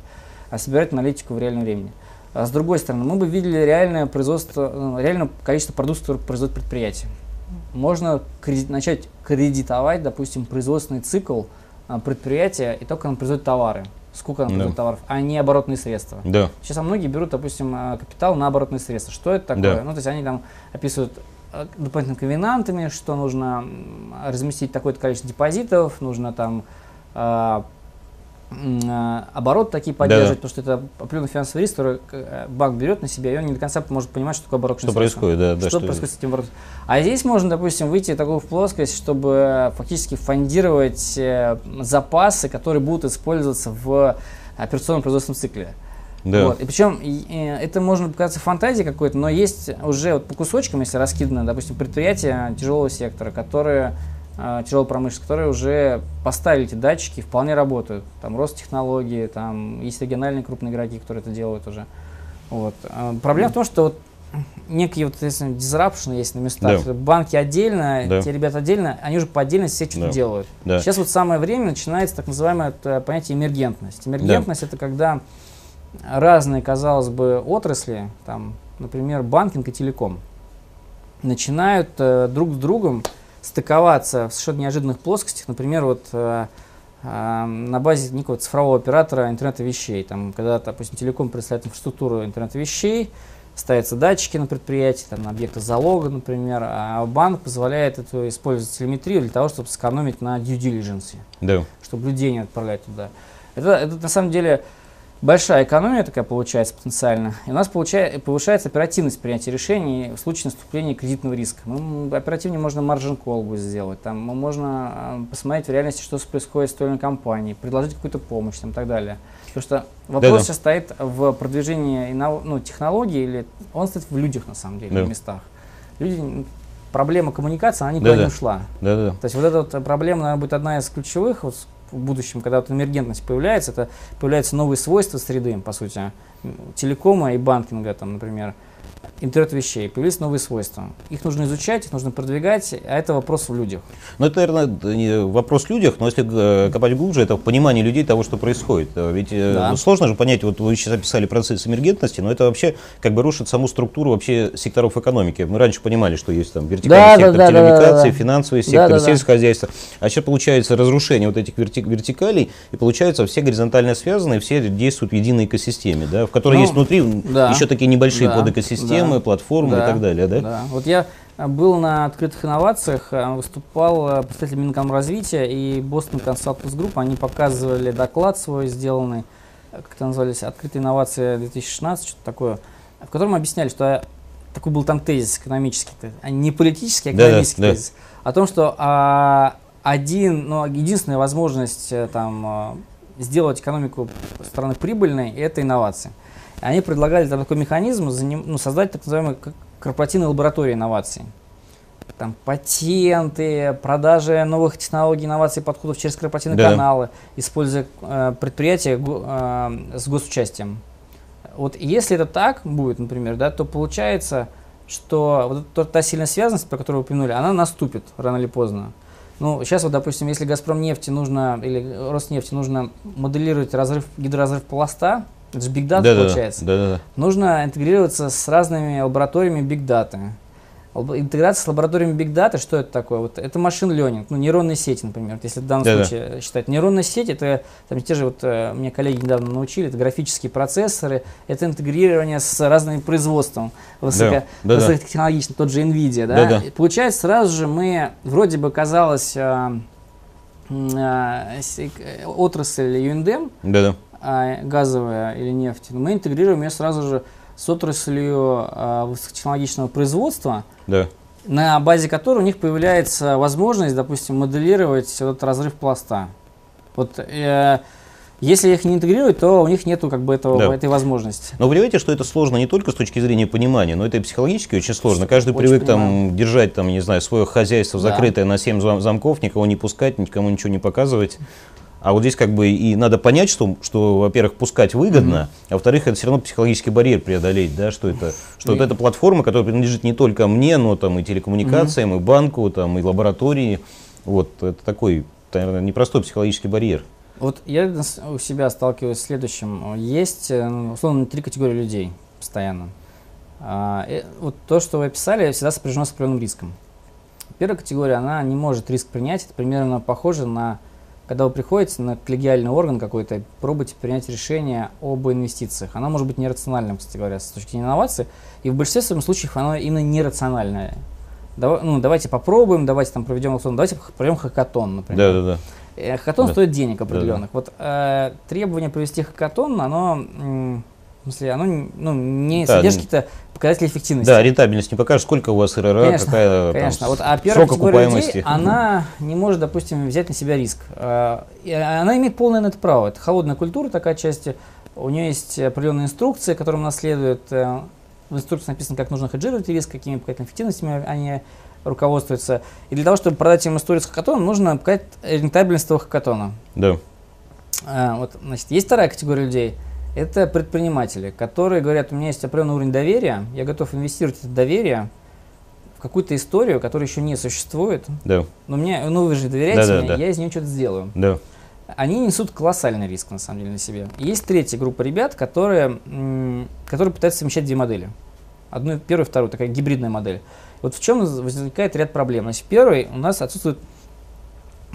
а собирать аналитику в реальном времени. А с другой стороны, мы бы видели реальное производство, ну, реальное количество продуктов, которые производит предприятие. Можно креди- начать кредитовать, допустим, производственный цикл а, предприятия, и только оно производит товары. Сколько оно Да. производит товаров, а не оборотные средства. Да. Сейчас а многие берут, допустим, а, капитал на оборотные средства. Что это такое? Да. Ну, то есть они там описывают дополнительными ковенантами, что нужно разместить такое-то количество депозитов, нужно там м, а, оборот такие поддерживать, потому что это определенный финансовый риск, который э, банк берет на себя, и он не до конца может понимать, что такое оборотное Что происходит, да, да. что, происходит с этим оборотом. А здесь можно, допустим, выйти такую в плоскость, чтобы фактически фондировать э, запасы, которые будут использоваться в операционном производственном цикле. Да. Вот. И причем э, это можно показаться фантазией какой-то, но есть уже вот по кусочкам, если раскидано, допустим, предприятия тяжелого сектора, которые э, тяжелой промышленности, которые уже поставили эти датчики, вполне работают. Там рост технологий, там есть региональные крупные игроки, которые это делают уже. Вот. А Проблема в том, что вот некие вот если disruption есть на местах. Да. Банки отдельно, Да. те ребята отдельно, они уже по отдельности все что-то Да. делают. Да. Сейчас вот самое время начинается так называемое э, понятие эмергентность. Эмергентность это когда разные, казалось бы, отрасли, там, например, банкинг и телеком, начинают э, друг с другом стыковаться в совершенно неожиданных плоскостях. Например, вот э, э, на базе некого цифрового оператора интернета вещей. Там, когда, допустим, телеком представляет инфраструктуру интернета вещей, ставятся датчики на предприятии, там, на объекты залога, например, а банк позволяет эту использовать телеметрию для того, чтобы сэкономить на due diligence Да. чтобы людей не отправлять туда. Это, это на самом деле большая экономия такая получается потенциально. И у нас получает, повышается оперативность принятия решений в случае наступления кредитного риска. Мы, оперативнее можно margin call будет сделать, там, мы- можно э, посмотреть в реальности, что происходит с той или иной компанией, предложить какую-то помощь там, и так далее. Потому что вопрос Да-да. сейчас стоит в продвижении ну, технологий, или он стоит в людях на самом деле, Да. в местах. Люди, проблема коммуникации, она никуда Да-да. не ушла. Да, да. То есть вот эта вот проблема, наверное, будет одна из ключевых вот в будущем, когда вот эмергентность появляется, это появляются новые свойства среды, по сути, телекома и банкинга, там, например, интернет вещей, появились новые свойства. Их нужно изучать, их нужно продвигать, а это вопрос в людях. Ну, это, наверное, не вопрос в людях, но если э, копать глубже, это в понимании людей того, что происходит. Э, Ведь э, Да. сложно же понять, вот вы сейчас описали процесс эмергентности, но это вообще как бы рушит саму структуру вообще секторов экономики. Мы раньше понимали, что есть там вертикальный Да, сектор да, да, телекоммуникаций, да, да. финансовый сектор, да, да. сельское хозяйство. А сейчас получается разрушение вот этих верти- вертикалей, и получается все горизонтально связаны, все действуют в единой экосистеме, да, в которой Ну, есть внутри да. еще такие небольшие Да, подэкосистемы, да. платформы и Да, так далее, да? Да. Вот я а, был на открытых инновациях, а, выступал а, представитель Минкомразвития и Boston Consultants Group. Они показывали доклад свой сделанный, как это назывались, открытые инновации 2016, что-то такое. в котором объясняли, что такой был там тезис экономический, а не политический, а экономический да, тезис, да. о том, что а, один, ну, единственная возможность э, там, сделать экономику страны прибыльной – это инновации. Они предлагали там, такой механизм ну, создать так называемые корпоративные лаборатории инноваций. Там патенты, продажи новых технологий, инноваций, подходов через корпоративные да. каналы, используя э, предприятия э, с госучастием. Вот если это так будет, например, да, то получается, что вот та сильная связанность, про которую вы упомянули, она наступит рано или поздно. Ну, сейчас вот, допустим, если Газпром нефти нужно, или Роснефти нужно моделировать разрыв, гидроразрыв пласта, это же Big Data да, получается, да, да, да. нужно интегрироваться с разными лабораториями Big Data. Интеграция с лабораториями Big Data, что это такое? Вот это машин learning, ну, нейронные сети, например. если в данном да, случае да. считать. Нейронные сети, это там те же, вот, э, мне коллеги недавно научили, это графические процессоры, это интегрирование с разными производством высоко, да, да, высокотехнологично, тот же NVIDIA. Да? Да, да. И получается, сразу же мы, вроде бы казалось, а, а, отрасль UNDM, да, да. А, газовая или нефть, мы интегрируем ее сразу же с отраслью а, высокотехнологичного производства, да. на базе которой у них появляется возможность, допустим, моделировать этот разрыв пласта. Вот э, если их не интегрировать, то у них нет как бы этого, да. этой возможности. Но вы понимаете, что это сложно не только с точки зрения понимания, но это и психологически очень сложно. Каждый очень привык там держать там, не знаю, свое хозяйство да. закрытое на 7 замков, никого не пускать, никому ничего не показывать. А вот здесь как бы и надо понять, что, что во-первых, пускать выгодно, mm-hmm. а во-вторых, это все равно психологический барьер преодолеть, да, что это, что mm-hmm. вот эта платформа, которая принадлежит не только мне, но там и телекоммуникациям, mm-hmm. и банку, там и лаборатории, вот это такой, наверное, непростой психологический барьер. Вот я у себя сталкиваюсь с следующим. Есть, э, ну, условно, три категории людей постоянно. А, и вот то, что вы описали, всегда сопряжено с определенным риском. Первая категория, она не может риск принять. Это примерно похоже на когда вы приходите на коллегиальный орган какой-то, пробуйте принять решение об инвестициях. Оно может быть нерациональным, кстати говоря, с точки зрения инноваций, и в большинстве случаев оно именно нерациональное. Давай, ну, давайте попробуем, давайте там проведем аукцион, давайте проведем хакатон, например. Да, да, да. Хакатон да. стоит денег определенных. Да, да. Вот э, требование провести хакатон, оно, в смысле, оно ну, не да, содержит какие-то показатели эффективности. Да, рентабельность не покажет, сколько у вас РРА, конечно, какая конечно. Там, вот, а первая срок окупаемости. Людей, она не может, допустим, взять на себя риск. Э, она имеет полное на это право. Это холодная культура такая часть. У нее есть определенные инструкции, которым она следует. Э, в инструкции написано, как нужно хеджировать риск, какими показателями эффективностями они руководствуются. И для того, чтобы продать им историю с хакатоном, нужно показать рентабельность этого хакатона. Да. А, вот, значит, есть вторая категория людей. Это предприниматели, которые говорят, у меня есть определенный уровень доверия, я готов инвестировать это доверие в какую-то историю, которая еще не существует. Да. Но мне, ну вы же доверяете да, мне, да, да. я из нее что-то сделаю. Да. Они несут колоссальный риск, на самом деле, на себе. И есть третья группа ребят, которые, которые пытаются совмещать две модели. Одну, первую, вторую, такая гибридная модель. Вот в чем возникает ряд проблем. Значит, первый, у нас отсутствует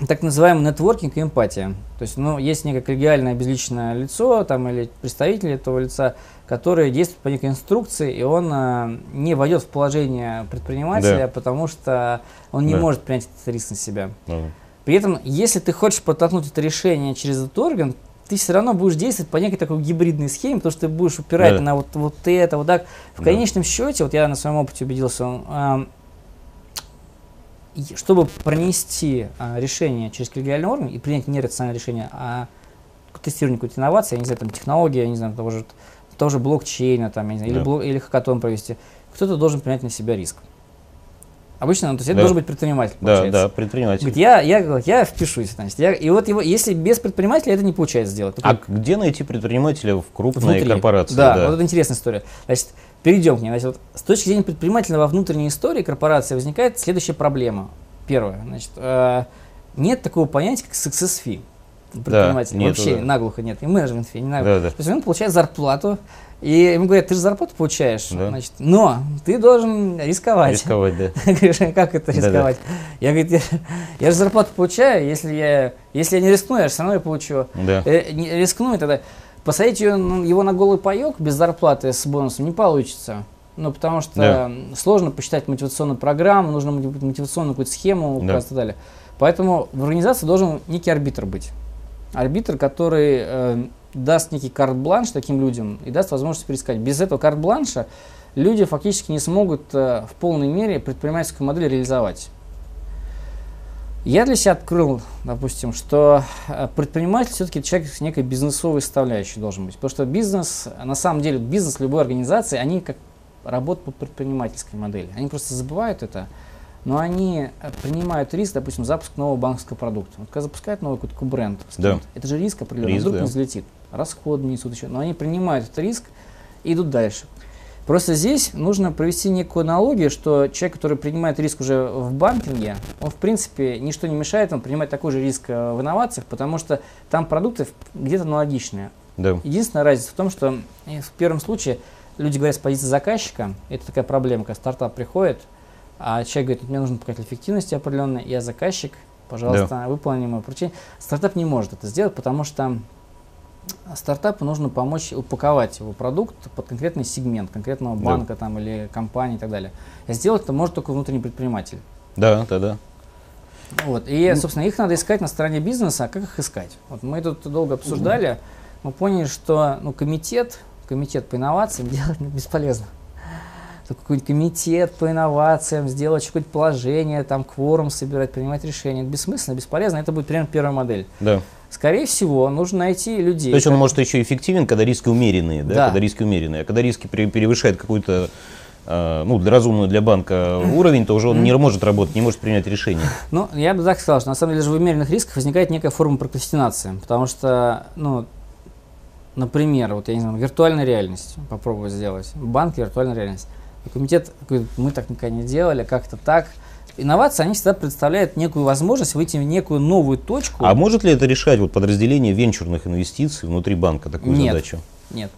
так называемый нетворкинг и эмпатия. То есть, ну, есть некое коллегиальное безличное лицо там, или представитель этого лица, который действует по некой инструкции, и он а, не войдет в положение предпринимателя, да. потому что он не да. может принять этот риск на себя. Да. При этом, если ты хочешь подтолкнуть это решение через этот орган, ты все равно будешь действовать по некой такой гибридной схеме, потому что ты будешь упирать да. на вот, вот это, вот так. В да. конечном счете, вот я на своем опыте убедился, э, чтобы пронести э, решение через коллегиальный орган и принять нерациональное решение, а тестирование какой-то инновации, я не знаю, там технология, я не знаю, того же, того же блокчейна, там, я не знаю, да. или, блок, или хакатон провести, кто-то должен принять на себя риск. Обычно, ну, то есть это да. должен быть предприниматель, получается. Да, да, предприниматель. Говорит, я, я, я впишусь, значит, я, и вот его, если без предпринимателя это не получается сделать. А где найти предпринимателя в крупной Внутри. корпорации? Да, да, вот это интересная история. Значит, перейдем к ней. Значит, вот, с точки зрения предпринимателя во внутренней истории корпорации возникает следующая проблема. Первое, значит, э, нет такого понятия, как success fee предпринимателя. Да, Вообще да. наглухо нет. И менеджмент фи, не наглухо. Да, да. То есть он получает зарплату, и ему говорят, ты же зарплату получаешь, да. значит, но ты должен рисковать. Рисковать, да. Говоришь, «А как это рисковать? Да, да. Я говорю, я, я же зарплату получаю, если я, если я не рискну, я же все равно ее получу. Да. Э, не, рискну, и тогда посадить его, ну, его на голый паек без зарплаты с бонусом не получится. Ну, потому что да. сложно посчитать мотивационную программу, нужно мотивационную какую-то схему да. и так далее. Поэтому в организации должен некий арбитр быть. Арбитр, который э, даст некий карт-бланш таким людям и даст возможность переискать. Без этого карт-бланша люди фактически не смогут э, в полной мере предпринимательскую модель реализовать. Я для себя открыл, допустим, что э, предприниматель все-таки человек с некой бизнесовой составляющей должен быть. Потому что бизнес, на самом деле, бизнес любой организации, они как работают по предпринимательской модели. Они просто забывают это, но они э, принимают риск, допустим, запуск нового банковского продукта. Вот когда запускают новый какой-то бренд, Да. это же риск определенный, Риск, вдруг да. не взлетит, расходы несут еще, но они принимают этот риск и идут дальше. Просто здесь нужно провести некую аналогию, что человек, который принимает риск уже в банкинге, он в принципе ничто не мешает ему принимать такой же риск э, в инновациях, потому что там продукты где-то аналогичные. Да. Единственная разница в том, что э, в первом случае люди говорят с позиции заказчика, это такая проблема, когда стартап приходит, а человек говорит, мне нужен показатель эффективности определенный, я заказчик, пожалуйста, выполни мое поручение. Стартап не может это сделать, потому что стартапу нужно помочь упаковать его продукт под конкретный сегмент, конкретного Да. банка там, или компании и так далее. А сделать это может только внутренний предприниматель. Да, да, да. Вот. И, собственно, их надо искать на стороне бизнеса. А как их искать? Вот мы тут долго обсуждали. Мы поняли, что ну, комитет, комитет по инновациям делать ну, бесполезно. Какой-нибудь комитет по инновациям, сделать какое-то положение, там кворум собирать, принимать решения. Это бессмысленно, бесполезно. Это будет примерно первая модель. да. Скорее всего, нужно найти людей. То есть он как- может еще эффективен, когда риски умеренные, да? Да. Когда риски умеренные. А когда риски пере- превышают какой-то э, ну, для разумного для банка уровень, то уже он не может работать, не может принять решение. Ну, я бы так сказал, что на самом деле даже в умеренных рисках возникает некая форма прокрастинации, потому что, ну, например, вот я не знаю, виртуальная реальность попробовать сделать, банк виртуальная реальность. И комитет говорит, мы так никогда не делали, как-то так. Инновации, они всегда представляют некую возможность выйти в некую новую точку. А может ли это решать вот подразделение венчурных инвестиций внутри банка такую Нет. задачу? Нет.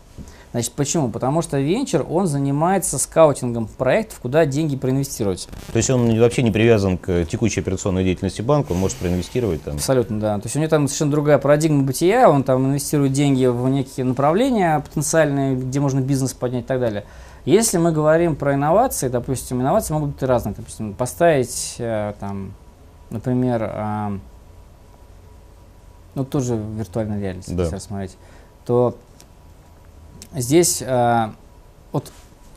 Значит, почему? Потому что венчур, он занимается скаутингом проектов, куда деньги проинвестировать. То есть он вообще не привязан к текущей операционной деятельности банка, он может проинвестировать там. Абсолютно, да. То есть у него там совершенно другая парадигма бытия, он там инвестирует деньги в некие направления потенциальные, где можно бизнес поднять и так далее. Если мы говорим про инновации, допустим, инновации могут быть разные. Допустим, поставить, э, там, например, а, ну тоже виртуальная реальность, Да. если рассмотреть, то здесь а, вот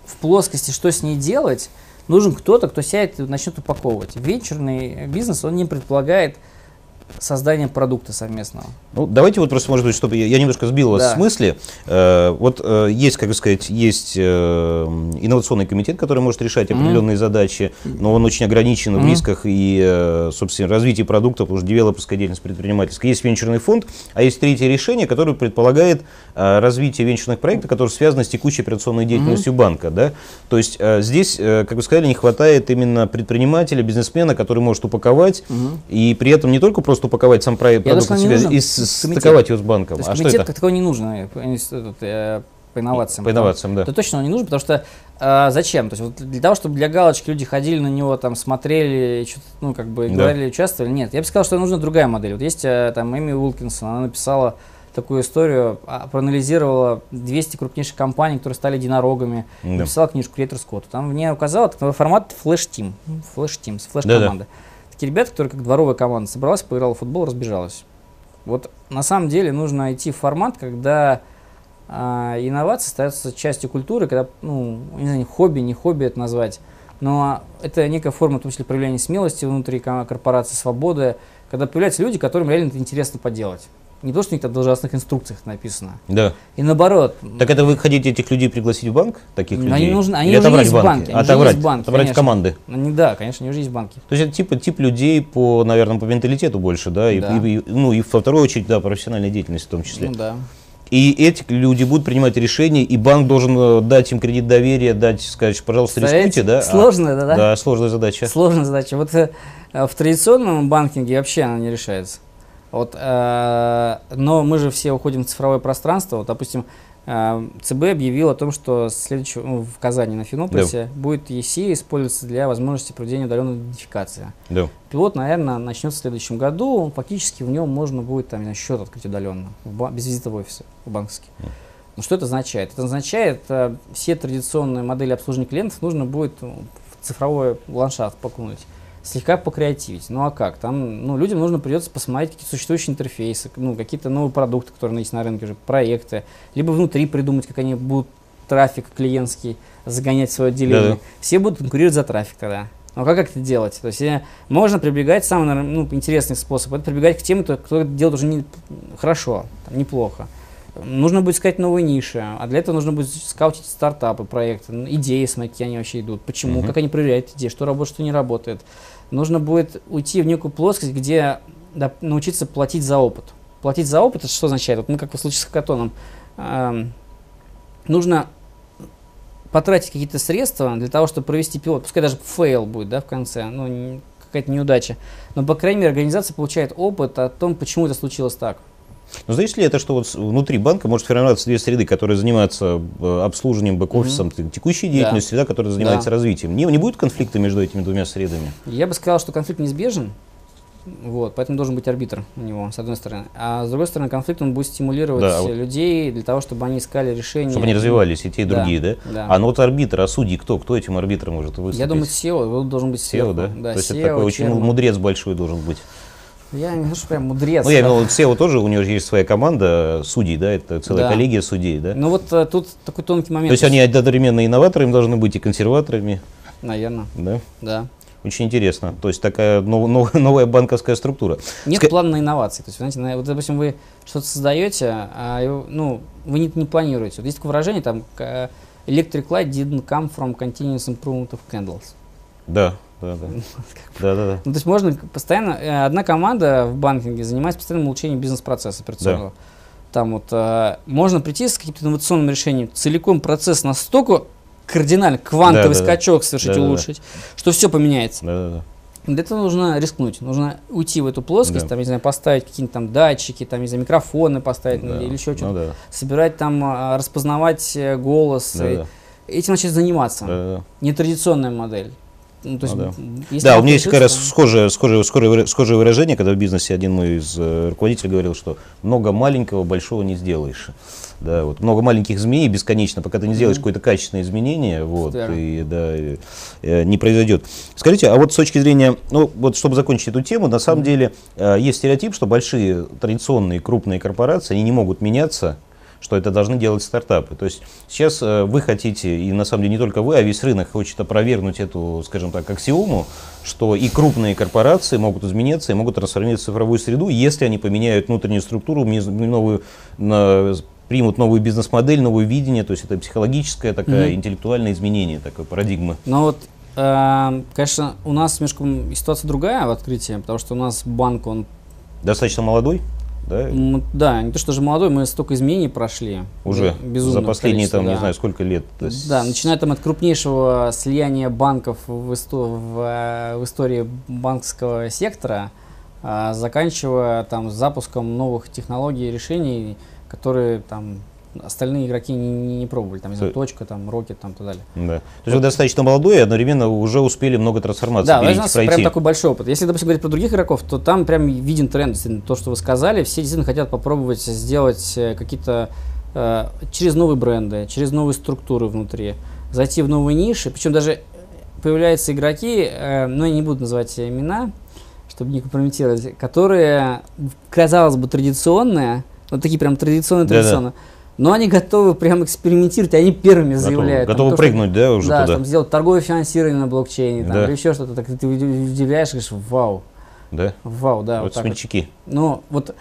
в плоскости, что с ней делать, нужен кто-то, кто сядет и начнет упаковывать. Венчурный бизнес, он не предполагает создание продукта совместного. Ну, давайте вот просто, может быть, чтобы я, я немножко сбил вас Да. с мысли. Э, вот э, есть, как сказать, есть э, инновационный комитет, который может решать определенные задачи, но он очень ограничен в Мгм. рисках и, э, собственно, развитии продукта, потому что девелоперская деятельность предпринимательская. Есть венчурный фонд, а есть третье решение, которое предполагает э, развитие венчурных проектов, которые связаны с текущей операционной деятельностью банка. Да? То есть э, здесь, э, как вы сказали, не хватает именно предпринимателя, бизнесмена, который может упаковать и при этом не только просто упаковать сам проект Я продукт себя и стыковать его с банком. А что это? как такой не нужен по, институту, э, по инновациям. По инновациям, да. Это точно он не нужен, потому что э, зачем? То есть вот для того, чтобы для галочки люди ходили на него, там смотрели, ну как бы Да. говорили, участвовали. Нет, я бы сказал, что нужна другая модель. Вот есть э, там Эми Уилкинсон, она написала такую историю, а, проанализировала 200 крупнейших компаний, которые стали единорогами, Да. написала книжку Креатор Скотт. Там в ней указала такой формат флеш-тим, флеш-тим, флеш-команда. Такие ребята, которые как дворовая команда собралась, поиграла в футбол, разбежалась. Вот на самом деле нужно найти формат, когда а, инновации становятся частью культуры, когда, ну, не знаю, хобби, не хобби это назвать, но это некая форма, в том числе, проявления смелости внутри ко- корпорации, свободы, когда появляются люди, которым реально это интересно поделать. Не то, что у них там в должностных инструкциях написано. Да. И наоборот, Так это вы хотите этих людей пригласить в банк? Таких людей? они нужны- они Или уже есть в банке, они Отобрать, есть в банке, отобрать в конечно. команды. они, да, конечно, они уже есть банки. То есть это типа тип людей по, наверное, по менталитету больше, да, и, Да. и- и- ну и во вторую очередь, да, профессиональной деятельности в том числе. Ну да. И эти люди будут принимать решения, и банк должен э, дать им кредит доверия, дать, сказать, пожалуйста, рискуйте, да? А- Сложная, да, да? Да, сложная задача. Сложная задача. Вот э, в традиционном банкинге вообще она не решается. Вот, э, но мы же все уходим в цифровое пространство. Вот, допустим, э, ЦБ объявил о том, что следующего, ну, в Казани на Финополисе будет ЕСИ использоваться для возможности проведения удаленной идентификации. Да. Пилот, наверное, начнется в следующем году. Фактически в нем можно будет там, счет открыть удаленно, без визита в офисе, в банковский. Ну, что это означает? Это означает, э, все традиционные модели обслуживания клиентов нужно будет ну, в цифровой ландшафт покунуть. Слегка покреативить. Ну а как? Там ну, людям нужно придется посмотреть какие-то существующие интерфейсы, ну, какие-то новые продукты, которые есть на рынке уже, проекты, либо внутри придумать, как они будут трафик клиентский загонять в свое отделение. Да-да. Все будут конкурировать за трафик тогда. Но как, как это делать? То есть э, можно прибегать, самый ну, интересный способ, это прибегать к тем, кто, кто это делает уже не, хорошо, там, неплохо. Нужно будет искать новые ниши, а для этого нужно будет скаутить стартапы, проекты, идеи смотреть, какие они вообще идут, почему, uh-huh. как они проверяют идеи, что работает, что не работает. Нужно будет уйти в некую плоскость, где да, научиться платить за опыт. Платить за опыт, это что означает? Вот мы как в случае с хакатоном, э, нужно потратить какие-то средства для того, чтобы провести пилот, пускай даже фейл будет, да, в конце, ну, какая-то неудача, но, по крайней мере, организация получает опыт о том, почему это случилось так. Но знаете ли это, что вот внутри банка может формироваться две среды, которые занимаются э, обслуживанием бэк-офисом угу. текущей деятельности, да. среда, которая занимается да. развитием? Не, не будет конфликта между этими двумя средами? Я бы сказал, что конфликт неизбежен, вот, поэтому должен быть арбитр у него, с одной стороны. А с другой стороны, конфликт он будет стимулировать да, вот людей для того, чтобы они искали решения. Чтобы они развивались, и те, и другие, да? да? А ну вот арбитр, а судьи кто? Кто этим арбитром может выступить? Я думаю, SEO, должен быть SEO. SEO, да? да То есть SEO, это такой очень термин. мудрец большой должен быть. Я не знаю, прям мудрец. Ну, я имел в виду, SEO тоже, у него есть своя команда судей, да, это целая да. коллегия судей, да? Ну вот а, тут такой тонкий момент. То есть они одновременно инноваторами должны быть и консерваторами? Наверное. Да? Да. Очень интересно. То есть такая нов, новая банковская структура. Нет Ска... плана на инновации. То есть, знаете, на, вот, допустим, вы что-то создаете, а ну, вы не, не планируете. Вот есть такое выражение, там, electric light didn't come from continuous improvement of candles. Да, да, да. да, да, да. Ну, то есть можно постоянно, э, одна команда в банкинге занимается постоянным улучшением бизнес-процесса операционного. Да. Там вот э, можно прийти с каким-то инновационным решением, целиком процесс настолько кардинально квантовый да, скачок совершить, да, улучшить, да. что все поменяется. Да, да, да. Для этого нужно рискнуть, нужно уйти в эту плоскость, да. там, не знаю, поставить какие-нибудь там датчики, там, не знаю, микрофоны поставить да. или еще что-то, ну, да. собирать там, а, распознавать э, голос, да, да. этим начать заниматься. Да, да. Нетрадиционная модель. Ну, то есть, ну, да, да у меня есть как раз схожее, схожее, схожее, схожее выражение, когда в бизнесе один мой из э, руководителей говорил, что много маленького большого не сделаешь. Да, вот много маленьких змей бесконечно, пока ты не сделаешь mm-hmm. какое-то качественное изменение, вот, и, да, и, и, не произойдет. Скажите, а вот с точки зрения, ну, вот чтобы закончить эту тему, на самом mm-hmm. деле э, есть стереотип, что большие традиционные крупные корпорации, они не могут меняться, что это должны делать стартапы. То есть сейчас э, вы хотите, и на самом деле не только вы, а весь рынок хочет опровергнуть эту, скажем так, аксиому, что и крупные корпорации могут измениться и могут трансформировать цифровую среду, если они поменяют внутреннюю структуру, новую примут новую бизнес-модель, новое видение, то есть это психологическое такое, mm-hmm. интеллектуальное изменение такой парадигмы. Ну вот, э, конечно, у нас немножко ситуация другая в открытии, потому что у нас банк, он... Достаточно молодой? Да? да, не то что же молодой, мы столько изменений прошли. Уже за последние там, да. не знаю, сколько лет. Да, начиная там от крупнейшего слияния банков в, исто в, э, в истории банковского сектора, а заканчивая там запуском новых технологий и решений, которые там остальные игроки не, не, пробовали, там, не знаю, точка, там, рокет, там, и так далее. Да. То есть вы достаточно молодой и одновременно уже успели много трансформаций Да, у нас пройти. прям такой большой опыт. Если, допустим, говорить про других игроков, то там прям виден тренд, то, что вы сказали, все действительно хотят попробовать сделать э, какие-то э, через новые бренды, через новые структуры внутри, зайти в новые ниши, причем даже появляются игроки, э, ну, я не буду называть имена, чтобы не компрометировать, которые, казалось бы, традиционные, вот такие прям традиционные-традиционные. Но они готовы прям экспериментировать, они первыми готовы, заявляют. Готовы там, прыгнуть, что, да, уже да, туда? там сделать торговое финансирование на блокчейне, там, да. или еще что-то. Так ты удивляешь, говоришь, вау. Да? Вау, да. Вот, вот смельчаки. Вот. Ну, вот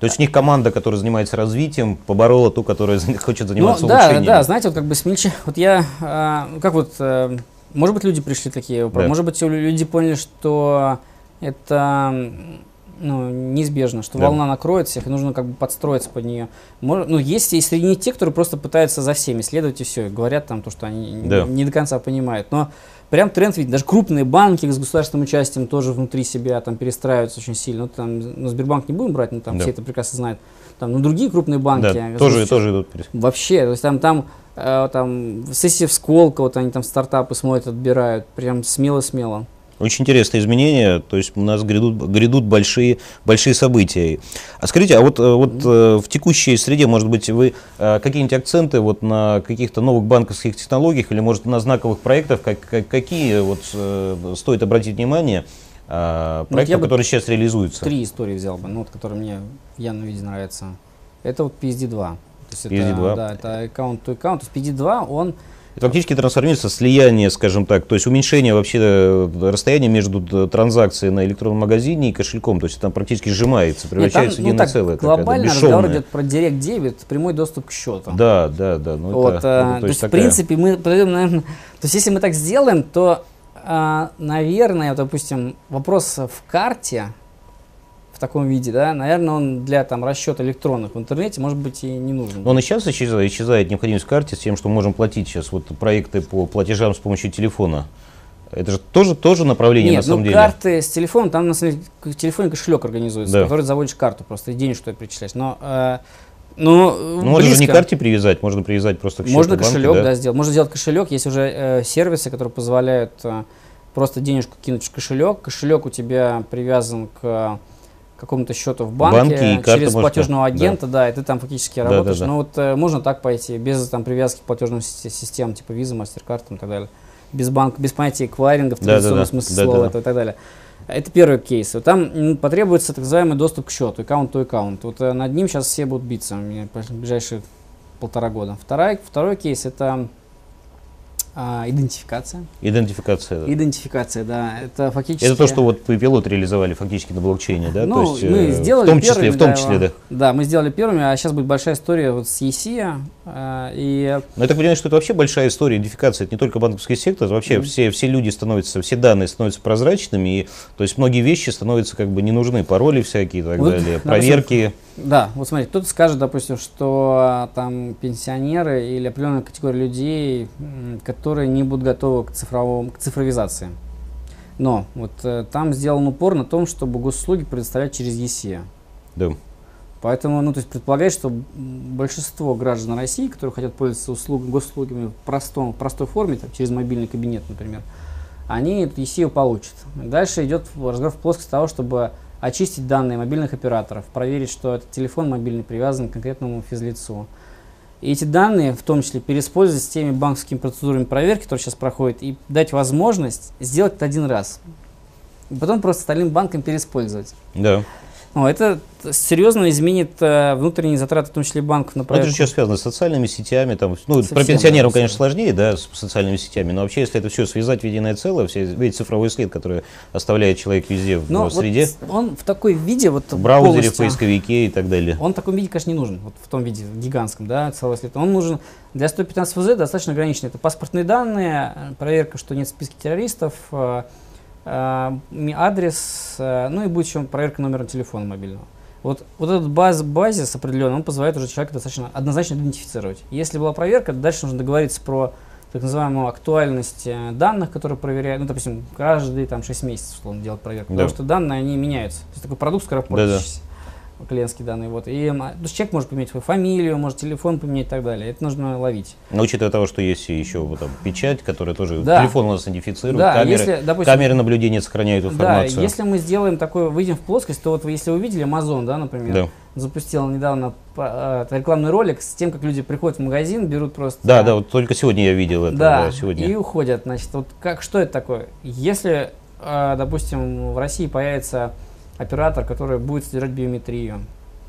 то есть у них команда, которая занимается развитием, поборола ту, которая хочет заниматься ну, улучшением. Да, да, знаете, вот как бы смельчак. Вот я, а, как вот, а, может быть, люди пришли такие, да. может быть, люди поняли, что это ну, неизбежно, что да. волна накроет всех, и нужно как бы подстроиться под нее. Может, ну, есть и среди них те, которые просто пытаются за всеми следовать и все, и говорят там то, что они да. не, не до конца понимают. Но прям тренд видно, даже крупные банки с государственным участием тоже внутри себя там перестраиваются очень сильно. Ну, там, ну, Сбербанк не будем брать, но там да. все это прекрасно знают. Там, ну, другие крупные банки. Да, тоже, тоже идут. Вообще, то есть там, там, э, там сессия в Сколково, вот они там стартапы смотрят, отбирают, прям смело-смело. Очень интересные изменения, то есть у нас грядут, грядут большие, большие события. А скажите, а вот, э, вот mm-hmm. в текущей среде, может быть, вы какие-нибудь акценты вот на каких-то новых банковских технологиях или, может, на знаковых проектах, как, как, какие вот стоит обратить внимание, ну, проекты, ну, которые сейчас реализуются? Три истории взял бы, ну, вот, которые мне в явном виде нравятся. Это вот PSD2. То есть PSD2. Это, да, это аккаунт to аккаунт. То есть PSD2, он это фактически трансформируется слияние, скажем так, то есть уменьшение вообще э, расстояния между транзакцией на электронном магазине и кошельком, то есть там практически сжимается, превращается Нет, там, в единое ну, целое. Глобально разговор идет про Direct Debit, прямой доступ к счету. Да, да, да. Ну, вот, это, а, ну, то, то есть, такая... в принципе, мы, наверное, то есть если мы так сделаем, то, а, наверное, допустим, вопрос в карте, таком виде, да, наверное, он для там расчета электронных в интернете, может быть, и не нужен. Но он и сейчас исчезает, исчезает необходимость в карте с тем, что мы можем платить сейчас вот проекты по платежам с помощью телефона. Это же тоже, тоже направление Нет, на самом ну, деле. карты с телефоном, там на самом деле в телефоне кошелек организуется, да. который заводишь карту, просто денег что причисляешь. Но э, ну, ну можно же не карте привязать, можно привязать просто к счету Можно банка, кошелек, да? да, сделать. Можно сделать кошелек, есть уже э, сервисы, которые позволяют э, просто денежку кинуть в кошелек. Кошелек у тебя привязан к какому-то счету в банке, банке через платежного агента, да. да, и ты там фактически работаешь. Да, да, да. Ну вот э, можно так пойти, без там привязки к платежным системам, типа Visa, MasterCard и так далее. Без банка, без понятия эквайринга в традиционном да, да, смысле да, слова да, да. и так далее. Это первый кейс. Вот там потребуется так называемый доступ к счету, аккаунт to аккаунт. Вот э, над ним сейчас все будут биться в ближайшие полтора года. Второй, второй кейс это а, идентификация. Идентификация. Да. Идентификация, да. Это фактически. Это то, что вот пилот реализовали фактически на блокчейне, да? Ну, то есть, мы э, сделали в том числе, первыми, в том числе, да. Да, мы сделали первыми, а сейчас будет большая история вот с ESIA. Э, и... Но я так понимаю, что это вообще большая история идентификации. Это не только банковский сектор, это вообще mm-hmm. все, все люди становятся, все данные становятся прозрачными, и то есть многие вещи становятся как бы не нужны, пароли всякие и так вот, далее, проверки. Да, вот смотрите, кто-то скажет, допустим, что а, там пенсионеры или определенная категория людей, которые не будут готовы к, цифровому, к цифровизации. Но вот э, там сделан упор на том, чтобы госуслуги предоставлять через ЕСЕ. Да. Поэтому, ну, то есть предполагает, что большинство граждан России, которые хотят пользоваться услуг, госуслугами в, простом, в простой форме, там, через мобильный кабинет, например, они эту получат. Дальше идет разговор в плоскости того, чтобы очистить данные мобильных операторов, проверить, что этот телефон мобильный привязан к конкретному физлицу. И эти данные, в том числе, переиспользовать с теми банковскими процедурами проверки, которые сейчас проходят, и дать возможность сделать это один раз. И потом просто остальным банкам переиспользовать. Да. Ну, это серьезно изменит э, внутренние затраты, в том числе банков на проект. Это же сейчас связано с социальными сетями. Там, ну, Совсем про пенсионеров, конечно, сложнее, да, с социальными сетями, но вообще, если это все связать в единое целое, все, весь цифровой след, который оставляет человек везде в но среде. Вот он в такой виде, вот в браузере, в поисковике и так далее. Он в таком виде, конечно, не нужен, вот в том виде, гигантском, да, цифровой след. Он нужен для 115 ФЗ достаточно ограниченный. Это паспортные данные, проверка, что нет в списке террористов, э, адрес, ну и будет еще проверка номера телефона мобильного. Вот, вот этот баз, базис определенный, он позволяет уже человека достаточно однозначно идентифицировать. Если была проверка, дальше нужно договориться про так называемую актуальность э, данных, которые проверяют, ну, допустим, каждые там 6 месяцев, условно, делать проверку, да. потому что данные, они меняются. То есть такой продукт скоропортящийся. Да, да клиентские данные. Вот. И то есть человек может поменять свою фамилию, может телефон поменять и так далее. Это нужно ловить. Но учитывая того, что есть еще вот, там, печать, которая тоже да. телефон у нас идентифицирует, да, камеры, если, допустим, камеры наблюдения сохраняют информацию. Да, если мы сделаем такое, выйдем в плоскость, то вот если вы видели Amazon, да, например, да. запустил недавно э, рекламный ролик с тем, как люди приходят в магазин, берут просто... Да, да, вот только сегодня я видел это. Да, да сегодня. и уходят. Значит, вот как, что это такое? Если, э, допустим, в России появится оператор, который будет содержать биометрию,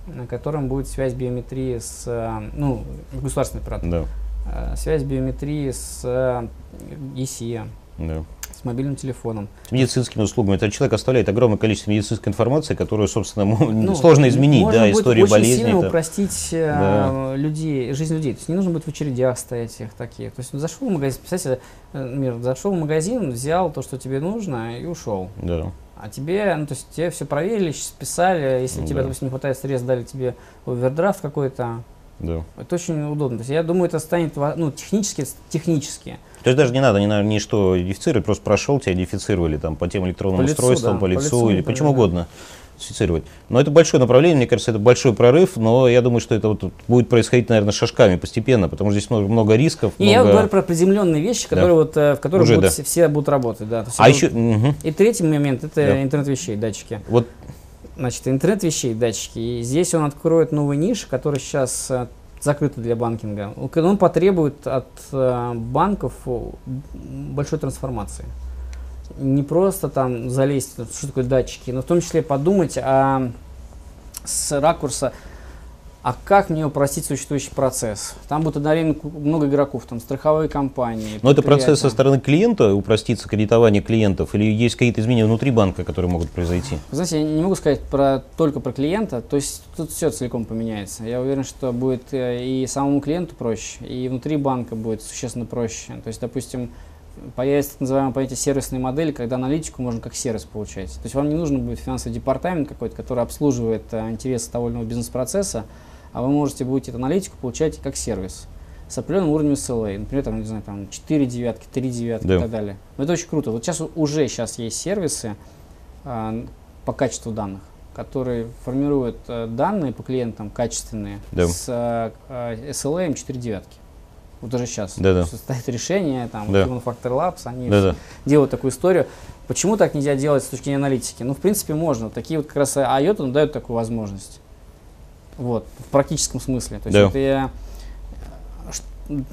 на котором будет связь биометрии с, э, ну, государственный оператор. Да. Э, связь биометрии с ECE, э, да. с мобильным телефоном. С медицинскими услугами. Это человек оставляет огромное количество медицинской информации, которую, собственно, ну, сложно изменить, можно да, историю очень болезни. сильно это... упростить да. людей, жизнь людей. То есть не нужно будет в очередях стоять их таких. То есть зашел в магазин, представьте, мир, зашел в магазин, взял то, что тебе нужно и ушел. Да. А тебе, ну, то есть тебе все проверили, списали, если да. тебе, допустим, не хватает средств, дали тебе овердрафт какой-то. Да. Это очень удобно. То есть я думаю, это станет, ну, технически, технически. То есть даже не надо ни, ни что идентифицировать, просто прошел, тебя идентифицировали там по тем электронным по устройствам, лицу, да, по лицу, по лицу или по чем угодно. Аутентифицировать. Но это большое направление, мне кажется, это большой прорыв, но я думаю, что это вот будет происходить, наверное, шажками постепенно, потому что здесь много, много рисков. И много... я говорю про приземленные вещи, которые вот, э, в которых Уже, будут, да. все, будут работать. Да. А это еще... мгм. И третий момент это Да. интернет вещей, датчики. Вот Значит, интернет вещей, датчики. И здесь он откроет новые ниши, которые сейчас э, закрыты для банкинга. Он- потребует от э, банков большой трансформации. Не просто там залезть, что такое датчики, но в том числе подумать о, с ракурса, а как мне упростить существующий процесс. Там будет одновременно много игроков, там страховые компании. Но это процесс со стороны клиента, упроститься кредитование клиентов, или есть какие-то изменения внутри банка, которые могут произойти? Вы знаете, я не могу сказать про, только про клиента, то есть тут все целиком поменяется. Я уверен, что будет э, и самому клиенту проще, и внутри банка будет существенно проще. То есть, допустим, появится так называемое понятие сервисной модели, когда аналитику можно как сервис получать. То есть вам не нужно будет финансовый департамент какой-то, который обслуживает э, интересы того или иного бизнес-процесса, а вы можете будете эту аналитику получать как сервис с определенным уровнем SLA. Например, там, не знаю, там 4 девятки, 3 девятки Да. и так далее. Но это очень круто. Вот сейчас уже сейчас есть сервисы, а, по качеству данных, которые формируют э, данные по клиентам качественные Да. с э, э, SLA 4 девятки. Вот уже сейчас. Да-да. Состоит решение, там, Да. Human Factor Labs, они Да-да. делают такую историю. Почему так нельзя делать с точки зрения аналитики? Ну, в принципе, можно. Такие вот как раз IOTA ну, дают такую возможность. Вот, в практическом смысле. То есть Да. это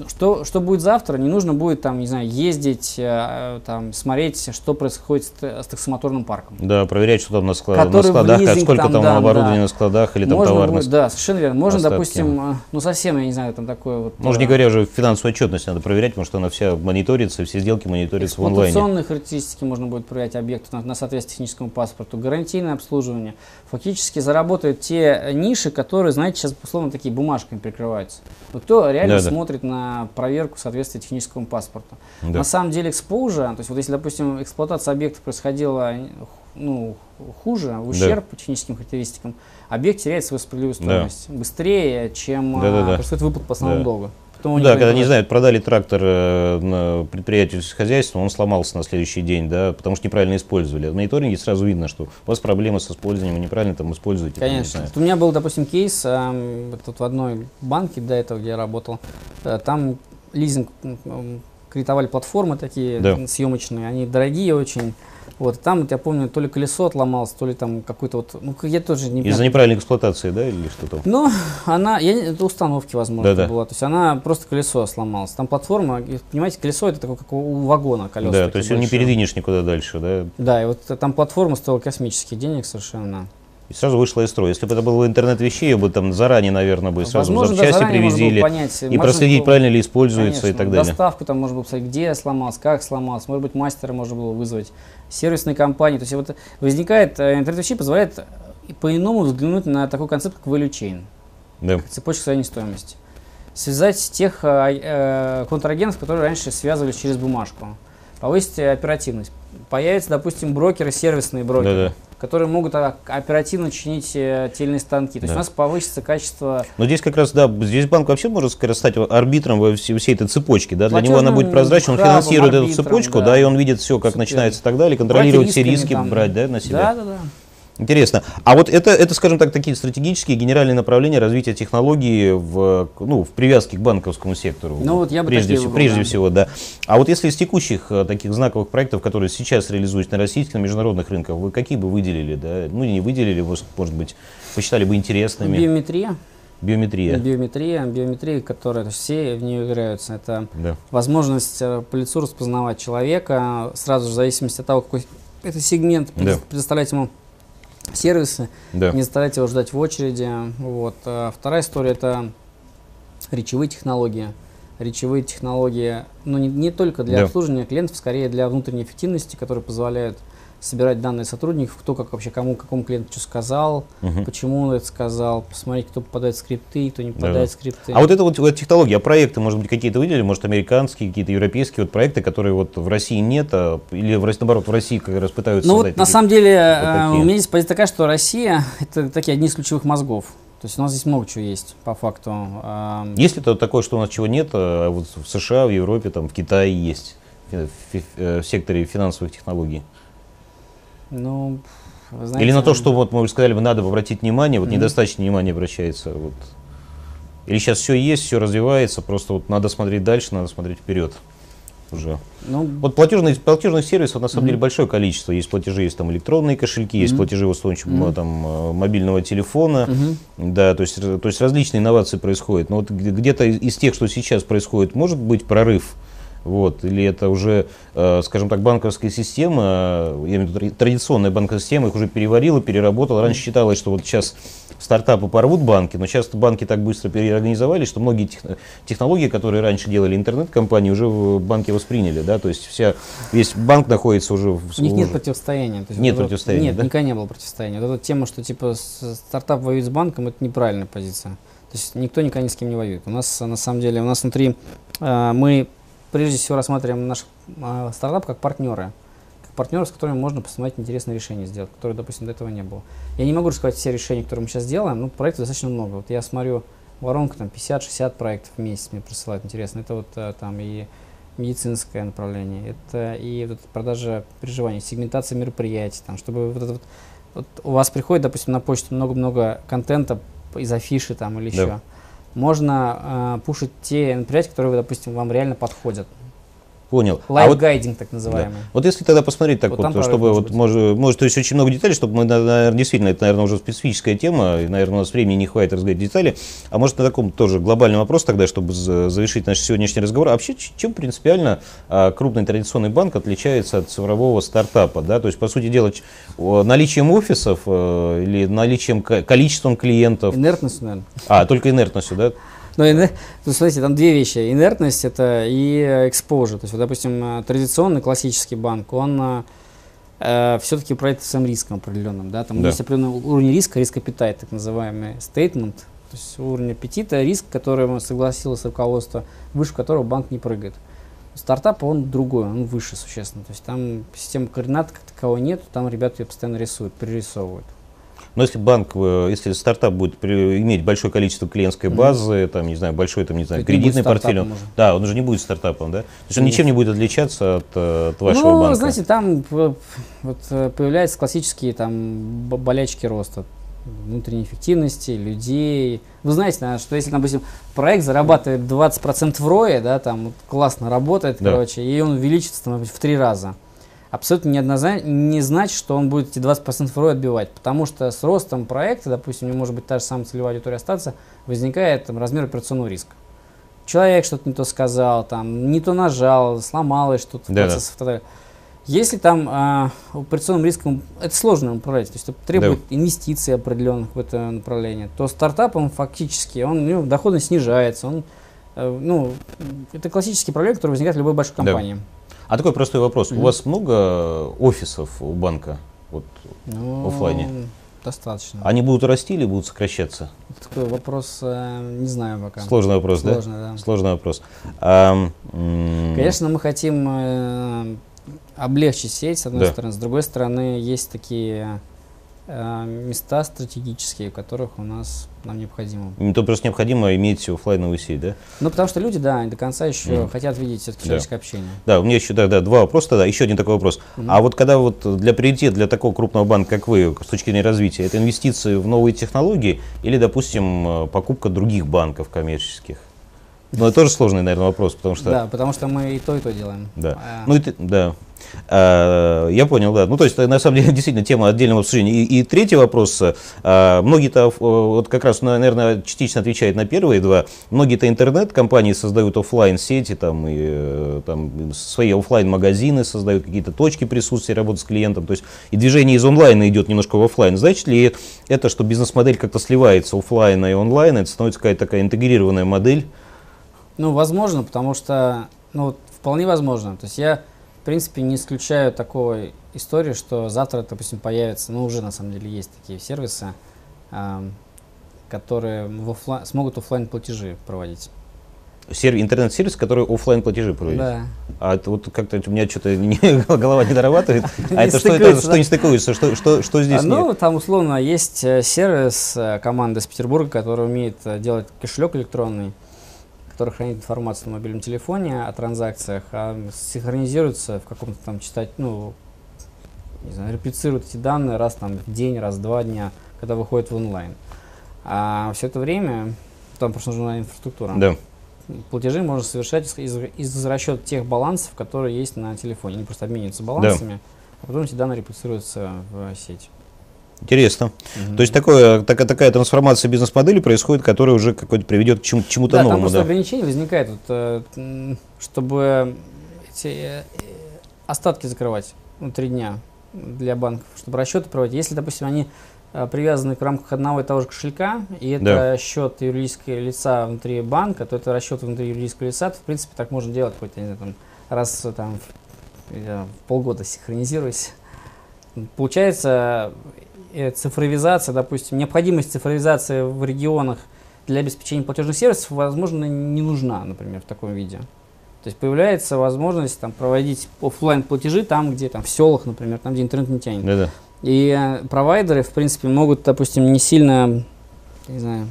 что, что будет завтра, не нужно будет там, не знаю, ездить, э, там, смотреть, что происходит с, с таксомоторным парком. Да, проверять, что там на, склад- на складах, лизинг сколько там там, дам, оборудования да. на складах или там Можно товарных. будет, да, совершенно верно. Можно, остатки. допустим, э, ну совсем, я не знаю, там такое вот... Можно не э, говоря уже финансовую отчетность надо проверять, потому что она вся мониторится, все сделки мониторятся в онлайне. Эксплуатационные характеристики можно будет проверять объекту на, на соответствие техническому паспорту, гарантийное обслуживание. Фактически заработают те ниши, которые, знаете, сейчас условно такие бумажками прикрываются. Вот кто реально Да-да. смотрит на проверку соответствия техническому паспорту. Да. На самом деле exposure, то есть вот если, допустим, эксплуатация объекта происходила ну, хуже, в ущерб по техническим характеристикам, объект теряет свою справедливую Да. стоимость быстрее, чем а, Да-да-да. происходит выплат по основному Да. долгу. Потом Ну да, когда не знают, продали трактор э, предприятию хозяйства, он сломался на следующий день, да, потому что неправильно использовали. В мониторинге сразу видно, что у вас проблемы с использованием, вы неправильно там используете. там, не Конечно. знаю. Вот У меня был, допустим, кейс вот тут в одной банке до этого, где я работал. Э, Там лизинг м, кредитовали платформы такие Да. съемочные, они дорогие очень. Вот там, я помню, то ли колесо отломалось, то ли там какой-то вот, ну я тоже не Из-за неправильной эксплуатации, да, или что-то? Ну, она, я, не- это установки, возможно, Да-да. была. То есть она просто колесо сломалось. Там платформа, понимаете, колесо это такое, как у вагона колеса. Да, то есть не большие. передвинешь никуда дальше, да. Да, и вот там платформа стоила космических денег совершенно. И сразу вышла из строя. Если бы это был интернет вещей, бы там заранее, наверное, бы сразу Возможно, да, запчасти было понять, И проследить, было- правильно ли используется и Конечно, так далее. Доставку там можно было посмотреть, где сломалось, как сломалось, может быть, мастера можно было вызвать, сервисные компании. То есть вот возникает, э, интернет вещей позволяет по-иному взглянуть на такой концепт, как value chain, Да. цепочка средней стоимости. Связать тех э, э, контрагентов, которые раньше связывались через бумажку. Повысить оперативность. Появятся, допустим, брокеры, сервисные брокеры, Да-да. Которые могут а, оперативно чинить э, те или иные станки. То есть Да. у нас повысится качество Но здесь как раз, да, здесь банк вообще может скорее стать арбитром во всей, всей этой цепочке, да, для него она будет прозрачна, он финансирует эту цепочку, да. да. и он видит все, как Супер. начинается и так далее, контролировать все риски, там. брать, да, на себя. Да, да, да. Интересно. А вот это, это, скажем так, такие стратегические генеральные направления развития технологий в, ну, в привязке к банковскому сектору. Ну, вот я бы прежде, всего, прежде всего, да. А вот если из текущих э, таких знаковых проектов, которые сейчас реализуются на российских, на международных рынках, вы какие бы выделили, да? Ну, не выделили, может может быть, посчитали бы интересными. Биометрия. Биометрия. Биометрия, биометрия, которая все в нее играются. Это Да. возможность э, по лицу распознавать человека, сразу же в зависимости от того, какой это сегмент, Да. предоставлять ему сервисы, Да. не заставлять его ждать в очереди. Вот. А Вторая история это речевые технологии. Речевые технологии, но не, не только для Да. обслуживания клиентов, скорее для внутренней эффективности, которые позволяют собирать данные сотрудников, кто как вообще кому какому клиенту что сказал, Мгм. почему он это сказал, посмотреть, кто попадает в скрипты, кто не попадает в скрипты. А вот это вот, вот технологии, а проекты, может быть, какие-то выделили, может, американские, какие-то европейские вот проекты, которые вот в России нет, а, или в, наоборот в России как раз пытаются Ну вот на самом деле э, такие. у меня здесь позиция такая, что Россия это такие одни из ключевых мозгов. То есть у нас здесь много чего есть по факту. Есть ли то такое, что у нас чего нет, а вот в США, в Европе, там, в Китае есть, э, э, в секторе финансовых технологий? Ну, знаете, Или на то, что вот мы уже сказали, бы, надо обратить внимание, вот недостаточно внимания обращается. Вот. Или сейчас все есть, все развивается, просто вот надо смотреть дальше, надо смотреть вперед уже. Ну, Вот платежных, платежных сервисов на самом деле большое количество. Есть платежи, есть там электронные кошельки, есть платежи помощью Мгм. там, э, мобильного телефона. Да, то есть, р- то есть различные инновации происходят. Но вот где- где-то из из тех, что сейчас происходит, может быть прорыв. Вот, или это уже, э, скажем так, банковская система, э, я имею в виду тради- традиционная банковская система, их уже переварила, переработала. Раньше считалось, что вот сейчас стартапы порвут банки, но сейчас банки так быстро переорганизовались, что многие тех- технологии, которые раньше делали интернет-компании, уже в банки восприняли. Да? То есть вся, весь банк находится уже в... У них нет противостояния. То есть Нет вот противостояния, Нет, да? никогда не было противостояния. Вот эта тема, что типа стартап воюет с банком, это неправильная позиция. То есть никто никогда ни с кем не воюет. У нас, на самом деле, у нас внутри а, мы прежде всего рассматриваем наш а, стартап как партнеры. Как партнеры, с которыми можно посмотреть интересные решения сделать, которые, допустим, до этого не было. Я не могу рассказать все решения, которые мы сейчас делаем, но проектов достаточно много. Вот я смотрю, воронка там 50-60 проектов в месяц мне присылают, интересно. Это вот а, там и медицинское направление, это и вот продажа переживаний, сегментация мероприятий, там, чтобы вот это вот, вот у вас приходит, допустим, на почту много-много контента из афиши там или Да. еще. Можно э, пушить те мероприятия, которые, допустим, вам реально подходят. Понял. А вот- Life guiding так называемый. Вот если тогда посмотреть так Вот вот, чтобы может вот может, может, то есть очень много деталей, чтобы мы, наверное, действительно, это, наверное, уже специфическая тема, и, наверное, у нас времени не хватит разговаривать детали, а может на таком тоже глобальном вопрос тогда, чтобы за- завершить наш сегодняшний разговор, а вообще чем принципиально а, крупный традиционный банк отличается от цифрового стартапа, да, то есть, по сути дела, наличием офисов э, или наличием ко- количеством клиентов, Инертность, наверное. а, только инертностью, да, Но инер- ну, смотрите, там две вещи. Инертность это и exposure. То есть, вот, допустим, э, традиционный классический банк, он все-таки управляет своим риском определенным. Да? Там Да. есть определенный уровень риска, риск аппетайт, так называемый statement. То есть уровень аппетита, риск, который согласилось руководство, выше которого банк не прыгает. Стартап, он другой, он выше существенно. То есть там системы координат как таковой нет, там ребята ее постоянно рисуют, перерисовывают. Но если банк, э, если стартап будет иметь большое количество клиентской базы, там, не знаю, большой, там, не знаю, это кредитный портфель, он- да, он уже не будет стартапом, да? То есть он ничем не будет отличаться от, э, от вашего ну, банка. знаете, там э, вот появляются классические там болячки роста внутренней эффективности, людей. Вы знаете, наверное, что если, допустим, проект зарабатывает 20% в рое, да, там классно работает, Да. короче, и он увеличится там, в три раза, абсолютно неоднозначно, не значит, что он будет эти 20% в рой отбивать, потому что с ростом проекта, допустим, него может быть та же самая целевая аудитория остаться, возникает там, размер операционного риска. Человек что-то не то сказал, там, не то нажал, сломалось что-то в Да-да. процессе фотографии. Если там а, операционным риском, это сложно управлять, то есть это требует инвестиций определенных в это направление, то стартап, он фактически, он, у него доходность снижается, он, э, ну, это классические проблемы, которые возникают в любой большой Да. А такой простой вопрос. Мгм. У вас много офисов у банка? Вот, Ну, Оффлайне. Достаточно. они будут расти или будут сокращаться? Такой вопрос, э, не знаю пока. Сложный вопрос, да? Сложно, да. Сложный вопрос. А, Конечно, мы хотим э, облегчить сеть, с одной Да. стороны. С другой стороны, есть такие места стратегические, в которых у нас нам необходимо. не то просто необходимо иметь оффлайновую сеть, да? Ну, потому что люди, да, до конца еще Мгм. хотят видеть все-таки Да. человеческое общение. Да, у меня еще тогда два вопроса тогда. Еще один такой вопрос. Мгм. А вот когда вот для приоритет для такого крупного банка, как вы, с точки зрения развития, это инвестиции в новые технологии или, допустим, э, покупка других банков коммерческих? Ну, это тоже сложный, наверное, вопрос, потому что... Да, потому что мы и то, и то делаем. Да. А, Ну, и ты- да. А, я понял, да. Ну, то есть, э, на самом деле, действительно, тема отдельного обсуждения. И, и третий вопрос. а, Многие-то, э, вот как раз, на- наверное, частично отвечает на первые два. Многие-то интернет-компании создают оффлайн сети там, и, э, там, свои оффлайн магазины создают, какие-то точки присутствия, работы с клиентом. То есть, и движение из онлайна идет немножко в офлайн. Значит ли это, что бизнес-модель как-то сливается офлайна и онлайна, это становится какая-то такая интегрированная модель? Ну, возможно, потому что, ну, вполне возможно. То есть я, принципе, не исключаю такой истории, что завтра, допустим, появится, ну, уже на самом деле есть такие сервисы, которые в оффлайн- смогут оффлайн платежи проводить. Серв- Интернет-сервис, который офлайн платежи проводит. Да. А это вот как-то у меня что-то голова не дорабатывает. А это что, это, что не стыкуется? Что, что, что здесь ну, там условно есть э, сервис э, команды из Петербурга, который умеет э, делать кошелек электронный, который хранит информацию на мобильном телефоне о транзакциях, а синхронизируется в каком-то там читать, ну, не знаю, реплицирует эти данные раз там, в день, раз в два дня, когда выходит в онлайн. А все это время, там просто нужна инфраструктура. Да. Платежи можно совершать из, из, из расчета тех балансов, которые есть на телефоне. Они просто обмениваются балансами, а потом эти данные реплицируются в сеть. Интересно. То есть такое, такая, такая трансформация бизнес-модели происходит, которая уже какой-то приведет к чему- к чему-то Да, там новому. просто Да. ограничение возникает, вот, э, чтобы эти э, э, остатки закрывать ну, три дня для банков, чтобы расчеты проводить. Если, допустим, они привязаны в рамках одного и того же кошелька, и это Да. счет юридического лица внутри банка, то это расчет внутри юридического лица, то, в принципе, так можно делать хоть, не знаю, там, раз там, в, полгода синхронизируясь. Получается, цифровизация, допустим, необходимость цифровизации в регионах для обеспечения платежных сервисов, возможно, не нужна, например, в таком виде. То есть появляется возможность там, проводить оффлайн платежи там, где там в селах, например, там, где интернет не тянет. Да-да. И э, провайдеры, в принципе, могут, допустим, не сильно, не знаю,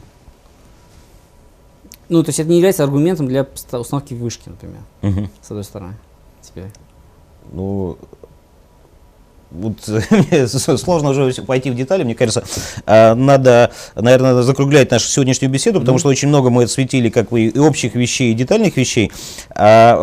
ну, то есть это не является аргументом для установки вышки, например, Мгм. с одной стороны. Теперь. Ну, вот сложно уже пойти в детали, мне кажется, а, надо, наверное, надо закруглять нашу сегодняшнюю беседу, потому что очень много мы осветили как бы и общих вещей, и детальных вещей. А,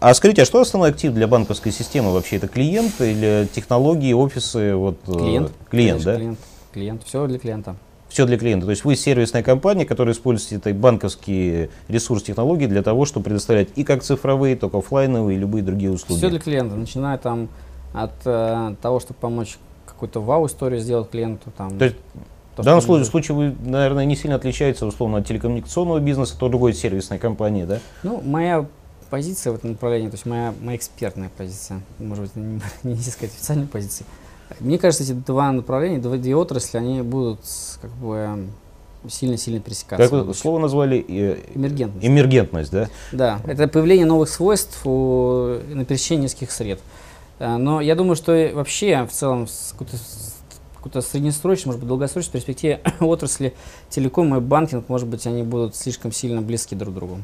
а скажите, а что основной актив для банковской системы вообще? Это клиент или технологии, офисы? Вот, э, Клиент. Клиент, конечно, да? Клиент. Клиент. Все для клиента. Все для клиента. То есть вы сервисная компания, которая использует это банковские ресурсы, технологии для того, чтобы предоставлять и как цифровые, так и оффлайновые, и любые другие услуги. Все для клиента, начиная там от э, того, чтобы помочь какую-то вау-историю сделать клиенту. Там, То есть то, В данном что он случае, случае вы, наверное, не сильно отличается условно от телекоммуникационного бизнеса, то другой сервисной компании, да? Ну, моя позиция в этом направлении, то есть моя, моя экспертная позиция, может быть, не, нельзя сказать официальной позиции. Мне кажется, эти два направления, два, две отрасли, они будут как бы сильно-сильно пересекаться. Как в вы слово назвали? Э, Эмергентность. Эмергентность, да? Да, это появление новых свойств у, на пересечении нескольких сред. А, Но я думаю, что вообще в целом с какой-то, с какой-то среднесрочной, может быть, долгосрочной перспективе отрасли телеком и банкинг, может быть, они будут слишком сильно близки друг к другу.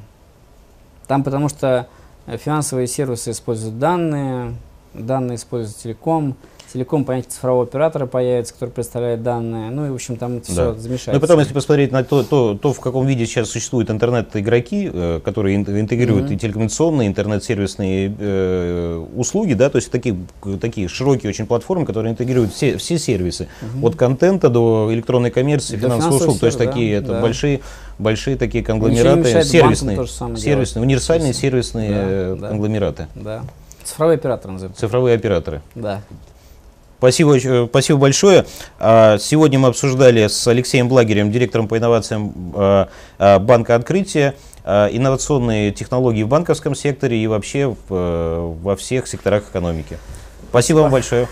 Там потому что э, финансовые сервисы используют данные, данные используют телеком, телеком понятие цифрового оператора появится, который представляет данные, ну и, в общем, там это Да. все замешается. Ну и потом, если посмотреть на то, то, то, в каком виде сейчас существуют интернет-игроки, э, которые ин- интегрируют Мгм. и телекоммуникационные, интернет-сервисные э, услуги, да, то есть такие, такие широкие очень платформы, которые интегрируют все, все сервисы, Мгм. от контента до электронной коммерции, До финансовых услуг, то есть сервисов, такие да, это да. большие, большие такие не конгломераты, сервисные, сервисные, универсальные сервисные да, э, да. конгломераты, Да. Цифровой оператор назовем. цифровые операторы. Да. Спасибо, э, спасибо большое. А, Сегодня мы обсуждали с Алексеем Благерем, директором по инновациям а, а, Банка Открытия, инновационные технологии в банковском секторе и вообще э, во всех секторах экономики. Спасибо вам большое.